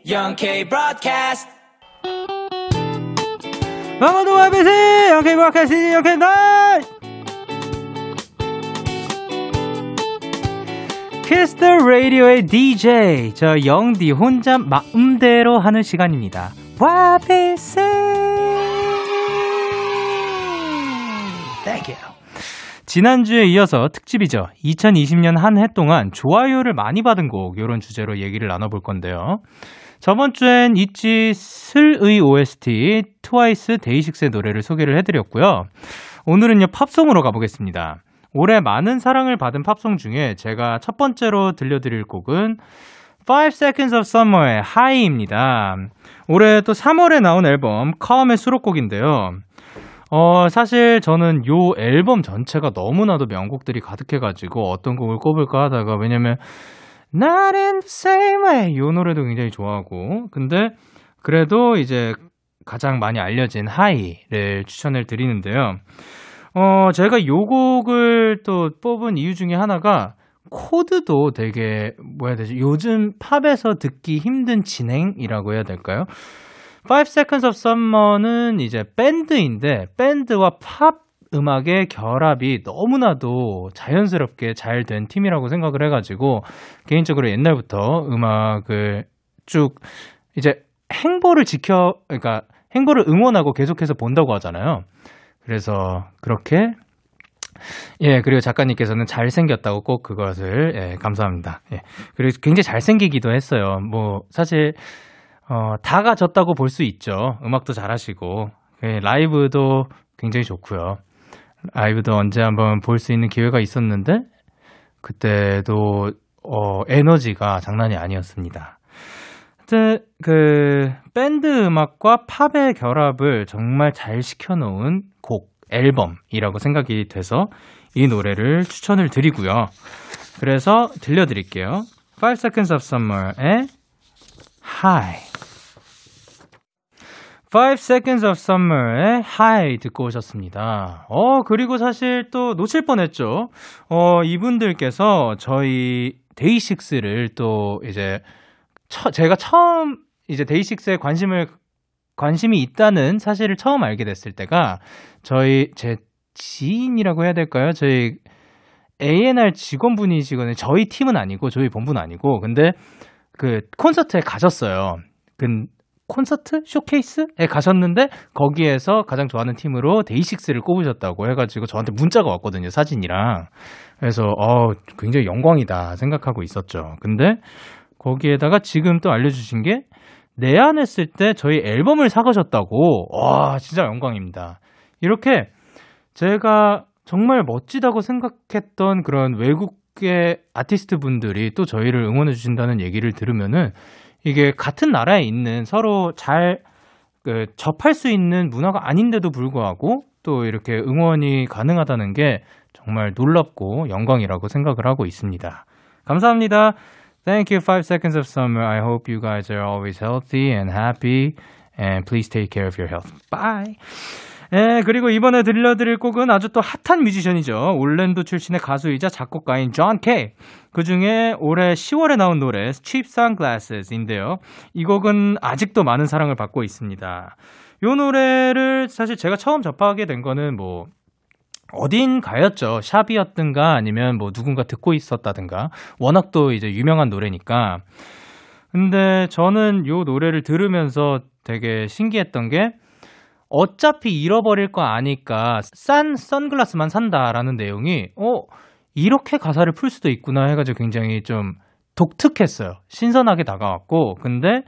YBC 영케이 브로드캐스트 방어도 YBC 영케이 브로드캐스트 영케이 날 키스터 라디오의 DJ 저 영디 혼자 마음대로 하는 시간입니다. YBC Thank you. 지난주에 이어서 특집이죠. 2020년 한 해 동안 좋아요를 많이 받은 곡, 요런 주제로 얘기를 나눠볼 건데요. 저번 주엔 있지 슬의 OST 트와이스 데이식스의 노래를 소개를 해드렸고요. 오늘은요, 팝송으로 가보겠습니다. 올해 많은 사랑을 받은 팝송 중에 제가 첫 번째로 들려드릴 곡은 5 Seconds of Summer의 High입니다. 올해 또 3월에 나온 앨범 Calm의 수록곡인데요. 어, 사실 저는 요 앨범 전체가 너무나도 명곡들이 가득해가지고 어떤 곡을 꼽을까 하다가 왜냐면 Not in the same way 요 노래도 굉장히 좋아하고 근데 그래도 이제 가장 많이 알려진 하이를 추천을 드리는데요. 어, 제가 요 곡을 또 뽑은 이유 중에 하나가 코드도 되게 뭐야 되지? 요즘 팝에서 듣기 힘든 진행이라고 해야 될까요? 5 Seconds of Summer는 이제 밴드인데 밴드와 팝 음악의 결합이 너무나도 자연스럽게 잘 된 팀이라고 생각을 해가지고 개인적으로 옛날부터 음악을 쭉 이제 행보를 지켜 그러니까 행보를 응원하고 계속해서 본다고 하잖아요. 그래서 그렇게 예 그리고 작가님께서는 잘생겼다고 꼭 그것을 예 감사합니다. 예 그리고 굉장히 잘생기기도 했어요. 뭐 사실 어, 다 가 졌다고 볼 수 있죠. 음악도 잘하시고, 예, 라이브도 굉장히 좋고요. 라이브도 언제 한번 볼 수 있는 기회가 있었는데, 그때도, 어, 에너지가 장난이 아니었습니다. 하여튼, 그, 밴드 음악과 팝의 결합을 정말 잘 시켜놓은 곡, 앨범이라고 생각이 돼서 이 노래를 추천을 드리고요. 그래서 들려드릴게요. 5 Seconds of Summer의 Hi. 5 Seconds of Summer의 Hi 듣고 오셨습니다. 어, 그리고 사실 또 놓칠 뻔했죠. 어, 이분들께서 저희 데이식스를 또 이제 처, 제가 처음 이제 데이식스에 관심을 관심이 있다는 사실을 처음 알게 됐을 때가 저희 제 지인이라고 해야 될까요? 저희 A&R 직원분이시거든요. 저희 팀은 아니고 저희 본부는 아니고 근데 그 콘서트에 가셨어요. 그 콘서트 쇼케이스에 가셨는데 거기에서 가장 좋아하는 팀으로 데이식스를 꼽으셨다고 해가지고 저한테 문자가 왔거든요 사진이랑 그래서 어 굉장히 영광이다 생각하고 있었죠. 근데 거기에다가 지금 또 알려주신 게 내한했을 때 저희 앨범을 사가셨다고 와 진짜 영광입니다. 이렇게 제가 정말 멋지다고 생각했던 그런 외국의 아티스트 분들이 또 저희를 응원해 주신다는 얘기를 들으면은 이게 같은 나라에 있는 서로 잘 그, 접할 수 있는 문화가 아닌데도 불구하고 또 이렇게 응원이 가능하다는 게 정말 놀랍고 영광이라고 생각을 하고 있습니다. 감사합니다. Thank you, Five Seconds of Summer. I hope you guys are always healthy and happy. And please take care of your health. Bye. 예, 그리고 이번에 들려드릴 곡은 아주 또 핫한 뮤지션이죠. 올랜도 출신의 가수이자 작곡가인 John K. 그 중에 올해 10월에 나온 노래 Cheap Sunglasses인데요. 이 곡은 아직도 많은 사랑을 받고 있습니다. 이 노래를 사실 제가 처음 접하게 된 거는 뭐 어딘 가였죠. shop이었든가 아니면 뭐 누군가 듣고 있었다든가. 워낙 또 이제 유명한 노래니까. 근데 저는 요 노래를 들으면서 되게 신기했던 게 어차피 잃어버릴 거 아니까 싼 선글라스만 산다라는 내용이 어 이렇게 가사를 풀 수도 있구나 해가지고 굉장히 좀 독특했어요. 신선하게 다가왔고 근데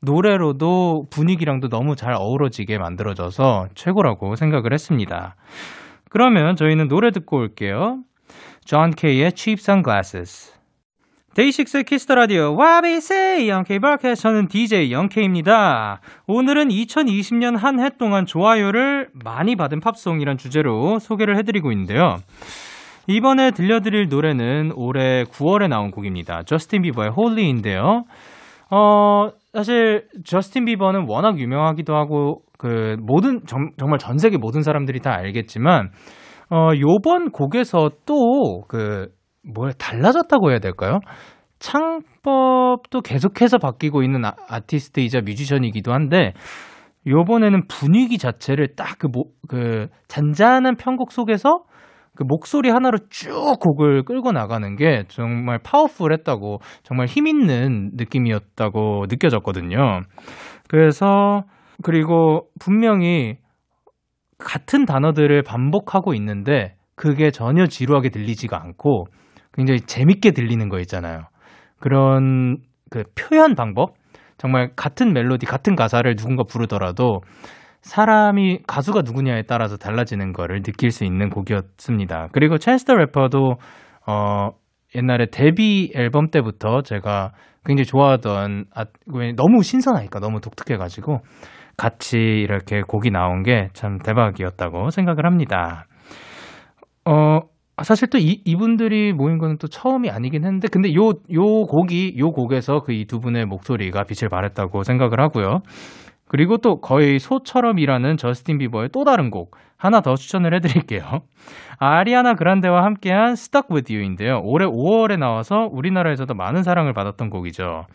노래로도 분위기랑도 너무 잘 어우러지게 만들어져서 최고라고 생각을 했습니다. 그러면 저희는 노래 듣고 올게요. John K의 Cheap Sunglasses. 데이식스의 키스터 라디오 와비세 영케이 바켓 저는 DJ Young K입니다. 오늘은 2020년 한 해 동안 좋아요를 많이 받은 팝송이란 주제로 소개를 해드리고 있는데요. 이번에 들려드릴 노래는 올해 9월에 나온 곡입니다. 저스틴 비버의 Holy인데요. 어, 사실 저스틴 비버는 워낙 유명하기도 하고 그 모든 정, 정말 전 세계 모든 사람들이 다 알겠지만 어, 요번 곡에서 또그 뭘 달라졌다고 해야 될까요? 창법도 계속해서 바뀌고 있는 아, 아티스트이자 뮤지션이기도 한데 요번에는 분위기 자체를 딱그 그 잔잔한 편곡 속에서 그 목소리 하나로 쭉 곡을 끌고 나가는 게 정말 파워풀했다고 정말 힘 있는 느낌이었다고 느껴졌거든요. 그래서 그리고 분명히 같은 단어들을 반복하고 있는데 그게 전혀 지루하게 들리지가 않고 굉장히 재밌게 들리는 거 있잖아요. 그런 그 표현 방법? 정말 같은 멜로디, 같은 가사를 누군가 부르더라도 사람이 가수가 누구냐에 따라서 달라지는 거를 느낄 수 있는 곡이었습니다. 그리고 챈스터 래퍼도 어 옛날에 데뷔 앨범 때부터 제가 굉장히 좋아하던 아, 너무 신선하니까 너무 독특해가지고 같이 이렇게 곡이 나온 게 참 대박이었다고 생각을 합니다. 어 아, 사실 또 이, 이분들이 모인 거는 또 처음이 아니긴 했는데, 근데 요, 요 곡이, 요 곡에서 그 이 두 분의 목소리가 빛을 발했다고 생각을 하고요. 그리고 또 거의 소처럼이라는 저스틴 비버의 또 다른 곡 하나 더 추천을 해드릴게요. 아리아나 그란데와 함께한 Stuck With You인데요. 올해 5월에 나와서 우리나라에서도 많은 사랑을 받았던 곡이죠.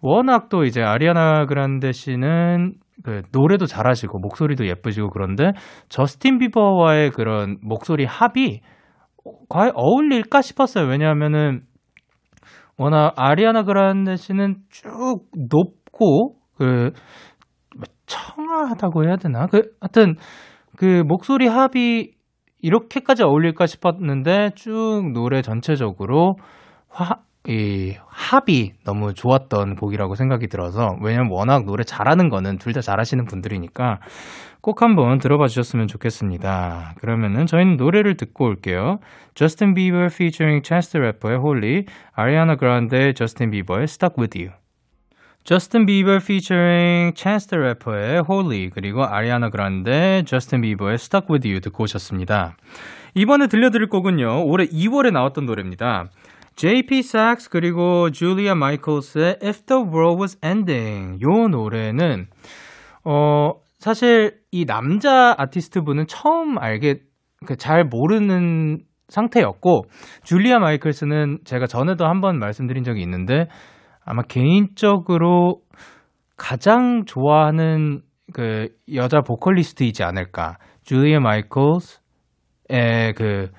워낙 또 이제 아리아나 그란데 씨는 그 노래도 잘하시고 목소리도 예쁘시고 그런데 저스틴 비버와의 그런 목소리 합이 과연 어울릴까 싶었어요. 왜냐하면은 워낙 아리아나 그란데 씨는 쭉 높고 그 청아하다고 해야 되나? 그 하여튼 그 목소리 합이 이렇게까지 어울릴까 싶었는데 쭉 노래 전체적으로 화, 이 합이 너무 좋았던 곡이라고 생각이 들어서 왜냐면 워낙 노래 잘하는 거는 둘 다 잘하시는 분들이니까 꼭 한번 들어봐 주셨으면 좋겠습니다. 그러면은 저희는 노래를 듣고 올게요. 저스틴 비버 featuring Chance the Rapper의 Holy, 아리아나 그란데 저스틴 비버의 Stuck With You. 저스틴 비버 featuring Chance the Rapper의 Holy 그리고 아리아나 그란데 저스틴 비버의 Stuck With You 듣고 오셨습니다. 이번에 들려드릴 곡은요. 올해 2월에 나왔던 노래입니다. JP Sachs 그리고 줄리아 마이클스의 If the World Was Ending 요 노래는 어 사실 이 남자 아티스트 분은 처음 알게 그잘 모르는 상태였고 줄리아 마이클스는 제가 전에도 한번 말씀드린 적이 있는데 아마 개인적으로 가장 좋아하는 그 여자 보컬리스트이지 않을까. 줄리아 마이클스의 그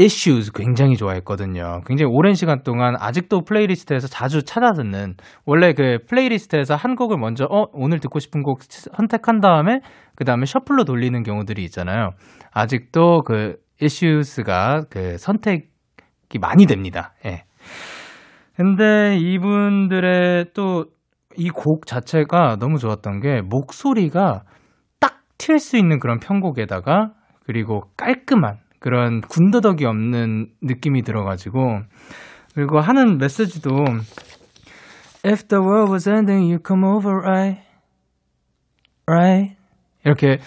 Issues 굉장히 좋아했거든요. 굉장히 오랜 시간 동안 아직도 playlist에서 자주 찾아 듣는 원래 그 playlist에서 한 곡을 먼저 어 오늘 듣고 싶은 곡 선택한 다음에 그 다음에 shuffle로 돌리는 경우들이 있잖아요. 아직도 그 Issues가 그 선택이 많이 됩니다. 예. 근데 이분들의 또 이 곡 자체가 너무 좋았던 게 목소리가 딱 튈 수 있는 그런 편곡에다가 그리고 깔끔한 그런 군더더기 없는 느낌이 들어가지고 그리고 하는 메시지도 If the world was ending, you come over, right? Right? 이렇게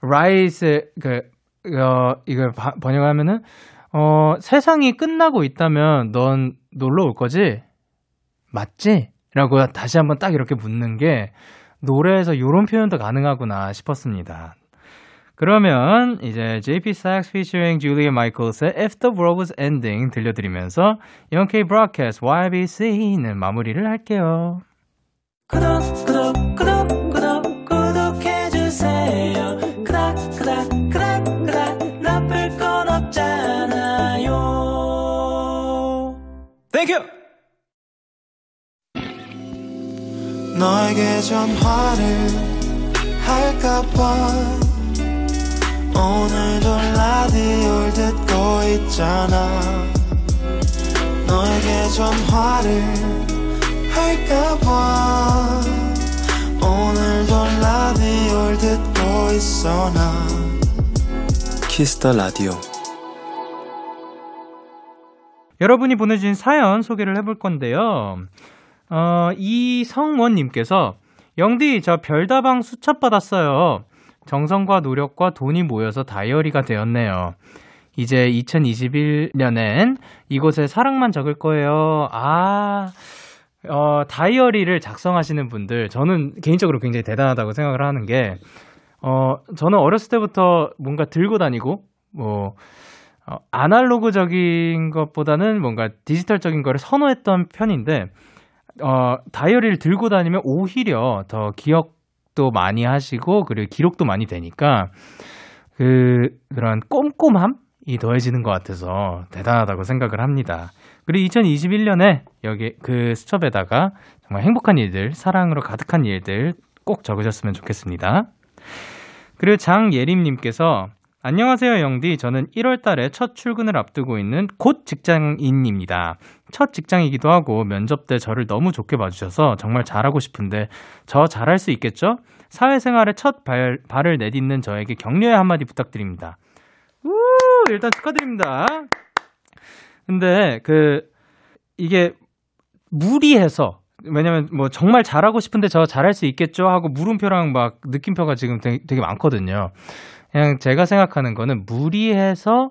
right의 그 어, 이걸 바- 번역하면은 어, 세상이 끝나고 있다면 넌 놀러 올 거지? 맞지? 라고 다시 한번 딱 이렇게 묻는 게 노래에서 이런 표현도 가능하구나 싶었습니다. 그러면 이제 JP Sachs featuring Julia Michaels의 If the World Was Ending 들려드리면서 영케이 브로드캐스트 YBC는 마무리를 할게요. 구독 구독 구독 구독 구독해주세요. 구독 구독 구독 구독 나쁠 건 없잖아요. Thank you 너에게 전화를 할까봐 오늘도 라디오를 듣고 있잖아 너에게 전화를 할까봐 오늘도 라디오를 듣고 있어 나 Kiss the Radio. 여러분이 보내주신 사연 소개를 해볼 건데요. 어, 이성원님께서 영디 저 별다방 수첩 받았어요. 정성과 노력과 돈이 모여서 다이어리가 되었네요. 이제 2021년엔 이곳에 사랑만 적을 거예요. 아, 어, 다이어리를 작성하시는 분들, 저는 개인적으로 굉장히 대단하다고 생각을 하는 게, 어, 저는 어렸을 때부터 뭔가 들고 다니고, 뭐, 어, 아날로그적인 것보다는 뭔가 디지털적인 거를 선호했던 편인데, 어, 다이어리를 들고 다니면 오히려 더 기억 도 많이 하시고, 그리고 기록도 많이 되니까, 그, 그런 꼼꼼함이 더해지는 것 같아서 대단하다고 생각을 합니다. 그리고 2021년에 여기 그 수첩에다가 정말 행복한 일들, 사랑으로 가득한 일들 꼭 적으셨으면 좋겠습니다. 그리고 장예림님께서 안녕하세요, 영디. 저는 1월 달에 첫 출근을 앞두고 있는 곧 직장인입니다. 첫 직장이기도 하고 면접 때 저를 너무 좋게 봐주셔서 정말 잘하고 싶은데 저 잘할 수 있겠죠? 사회생활에 첫 발, 발을 내딛는 저에게 격려의 한마디 부탁드립니다. 우! 일단 축하드립니다. 근데 그 이게 무리해서 왜냐면 뭐 정말 잘하고 싶은데 저 잘할 수 있겠죠 하고 물음표랑 막 느낌표가 지금 되게, 되게 많거든요. 그냥 제가 생각하는 거는 무리해서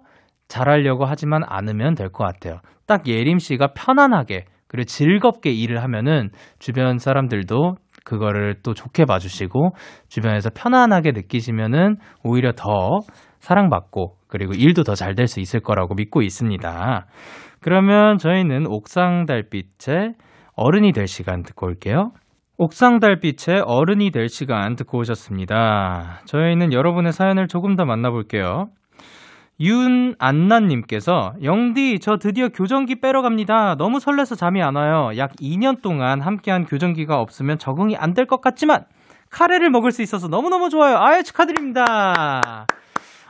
잘하려고 하지만 않으면 될 것 같아요. 딱 예림 씨가 편안하게 그리고 즐겁게 일을 하면은 주변 사람들도 그거를 또 좋게 봐주시고 주변에서 편안하게 느끼시면은 오히려 더 사랑받고 그리고 일도 더 잘 될 수 있을 거라고 믿고 있습니다. 그러면 저희는 옥상 달빛의 어른이 될 시간 듣고 올게요. 옥상 달빛의 어른이 될 시간 듣고 오셨습니다. 저희는 여러분의 사연을 조금 더 만나볼게요. 윤안나님께서 영디 저 드디어 교정기 빼러 갑니다. 너무 설레서 잠이 안 와요. 약 2년 동안 함께한 교정기가 없으면 적응이 안 될 것 같지만 카레를 먹을 수 있어서 너무너무 좋아요. 아유 축하드립니다.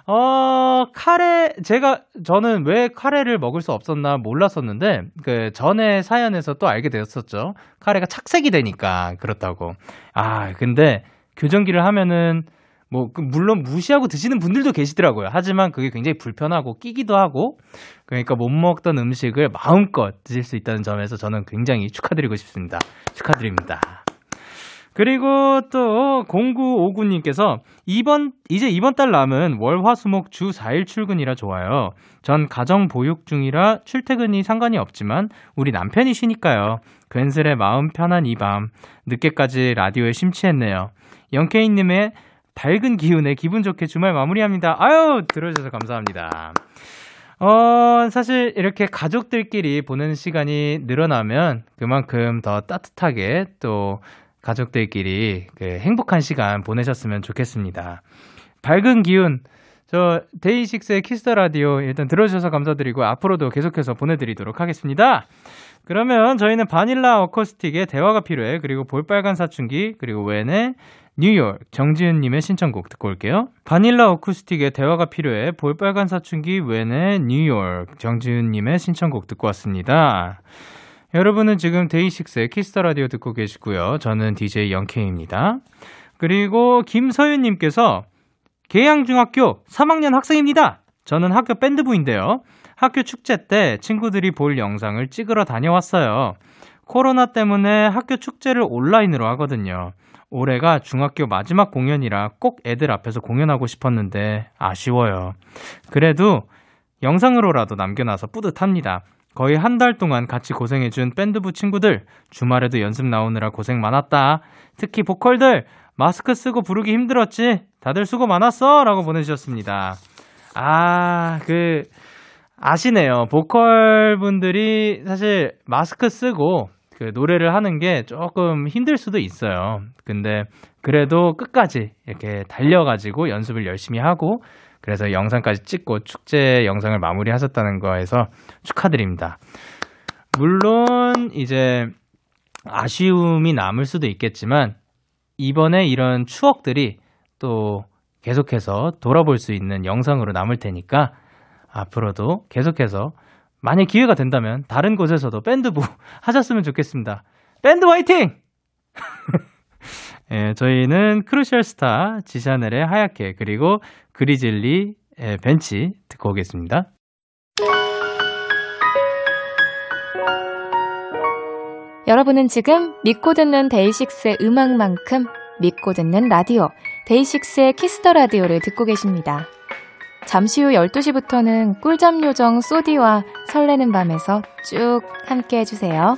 어, 카레, 제가, 저는 왜 카레를 먹을 수 없었나 몰랐었는데, 그 전에 사연에서 또 알게 되었었죠. 카레가 착색이 되니까, 그렇다고. 아, 근데 교정기를 하면은, 뭐, 그 물론 무시하고 드시는 분들도 계시더라고요. 하지만 그게 굉장히 불편하고 끼기도 하고, 그러니까 못 먹던 음식을 마음껏 드실 수 있다는 점에서 저는 굉장히 축하드리고 싶습니다. 축하드립니다. 그리고 또 0959님께서 이번 이제 이번 달 남은 월화수목 주 4일 출근이라 좋아요. 전 가정 보육 중이라 출퇴근이 상관이 없지만 우리 남편이 쉬니까요. 괜스레 마음 편한 이 밤 늦게까지 라디오에 심취했네요. 영케이 님의 밝은 기운에 기분 좋게 주말 마무리합니다. 아유 들어주셔서 감사합니다. 어, 사실 이렇게 가족들끼리 보는 시간이 늘어나면 그만큼 더 따뜻하게 또 가족들끼리 그 행복한 시간 보내셨으면 좋겠습니다. 밝은 기운, 저 DAY6의 Kiss the Radio 일단 들어주셔서 감사드리고 앞으로도 계속해서 보내드리도록 하겠습니다. 그러면 저희는 바닐라 어쿠스틱의 대화가 필요해 그리고 볼빨간 사춘기 그리고 웬의 뉴욕 정지은님의 신청곡 듣고 올게요. 바닐라 어쿠스틱의 대화가 필요해 볼빨간 사춘기 웬의 뉴욕 정지은님의 신청곡 듣고 왔습니다. 여러분은 지금 DAY6의 Kiss the Radio 듣고 계시고요. 저는 DJ Young K입니다. 그리고 김서윤님께서 계양중학교 3학년 학생입니다. 저는 학교 밴드부인데요. 학교 축제 때 친구들이 볼 영상을 찍으러 다녀왔어요. 코로나 때문에 학교 축제를 온라인으로 하거든요. 올해가 중학교 마지막 공연이라 꼭 애들 앞에서 공연하고 싶었는데 아쉬워요. 그래도 영상으로라도 남겨놔서 뿌듯합니다. 거의 한 달 동안 같이 고생해준 밴드부 친구들, 주말에도 연습 나오느라 고생 많았다. 특히 보컬들, 마스크 쓰고 부르기 힘들었지? 다들 수고 많았어! 라고 보내주셨습니다. 아, 그, 아시네요. 보컬 분들이 사실 마스크 쓰고 그 노래를 하는 게 조금 힘들 수도 있어요. 근데 그래도 끝까지 이렇게 달려가지고 연습을 열심히 하고 그래서 영상까지 찍고 축제 영상을 마무리 하셨다는 거에서 축하드립니다. 물론 이제 아쉬움이 남을 수도 있겠지만 이번에 이런 추억들이 또 계속해서 돌아볼 수 있는 영상으로 남을 테니까 앞으로도 계속해서 만약 기회가 된다면 다른 곳에서도 밴드부 하셨으면 좋겠습니다. 밴드 화이팅! 예, 저희는 Crucial Star 지샤넬의 하얗게 그리고 Grizzly의 벤치 듣고 오겠습니다. 여러분은 지금 믿고 듣는 DAY6의 음악만큼 믿고 듣는 라디오 DAY6의 Kiss the Radio를 듣고 계십니다. 잠시 후 12시부터는 꿀잠 요정 소디와 설레는 밤에서 쭉 함께 해주세요.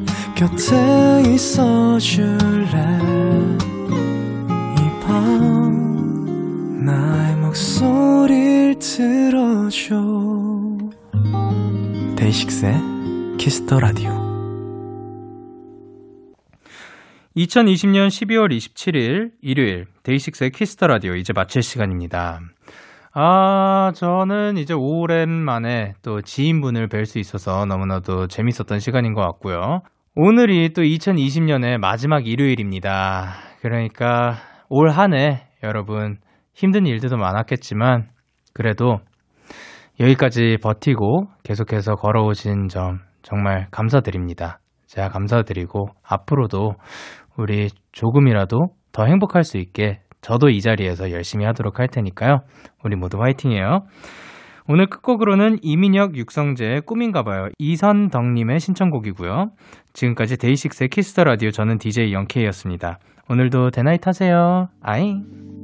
곁에 있어 줄래 이 밤 나의 목소리를 들어줘 DAY6의 Kiss the Radio 2020년 12월 27일 일요일 DAY6의 Kiss the Radio 이제 마칠 시간입니다. 아, 저는 이제 오랜만에 또 지인분을 뵐 수 있어서 너무나도 재밌었던 시간인 것 같고요. 오늘이 또 2020년의 마지막 일요일입니다. 그러니까 올 한 해 여러분 힘든 일들도 많았겠지만 그래도 여기까지 버티고 계속해서 걸어오신 점 정말 감사드립니다. 제가 감사드리고 앞으로도 우리 조금이라도 더 행복할 수 있게 저도 이 자리에서 열심히 하도록 할 테니까요. 우리 모두 화이팅해요. 오늘 끝곡으로는 이민혁 육성재의 꿈인가봐요. 이선덕님의 신청곡이고요. 지금까지 데이식스의 키스터 라디오 저는 DJ 영케이였습니다. 오늘도 대나잇 하세요. 아잉.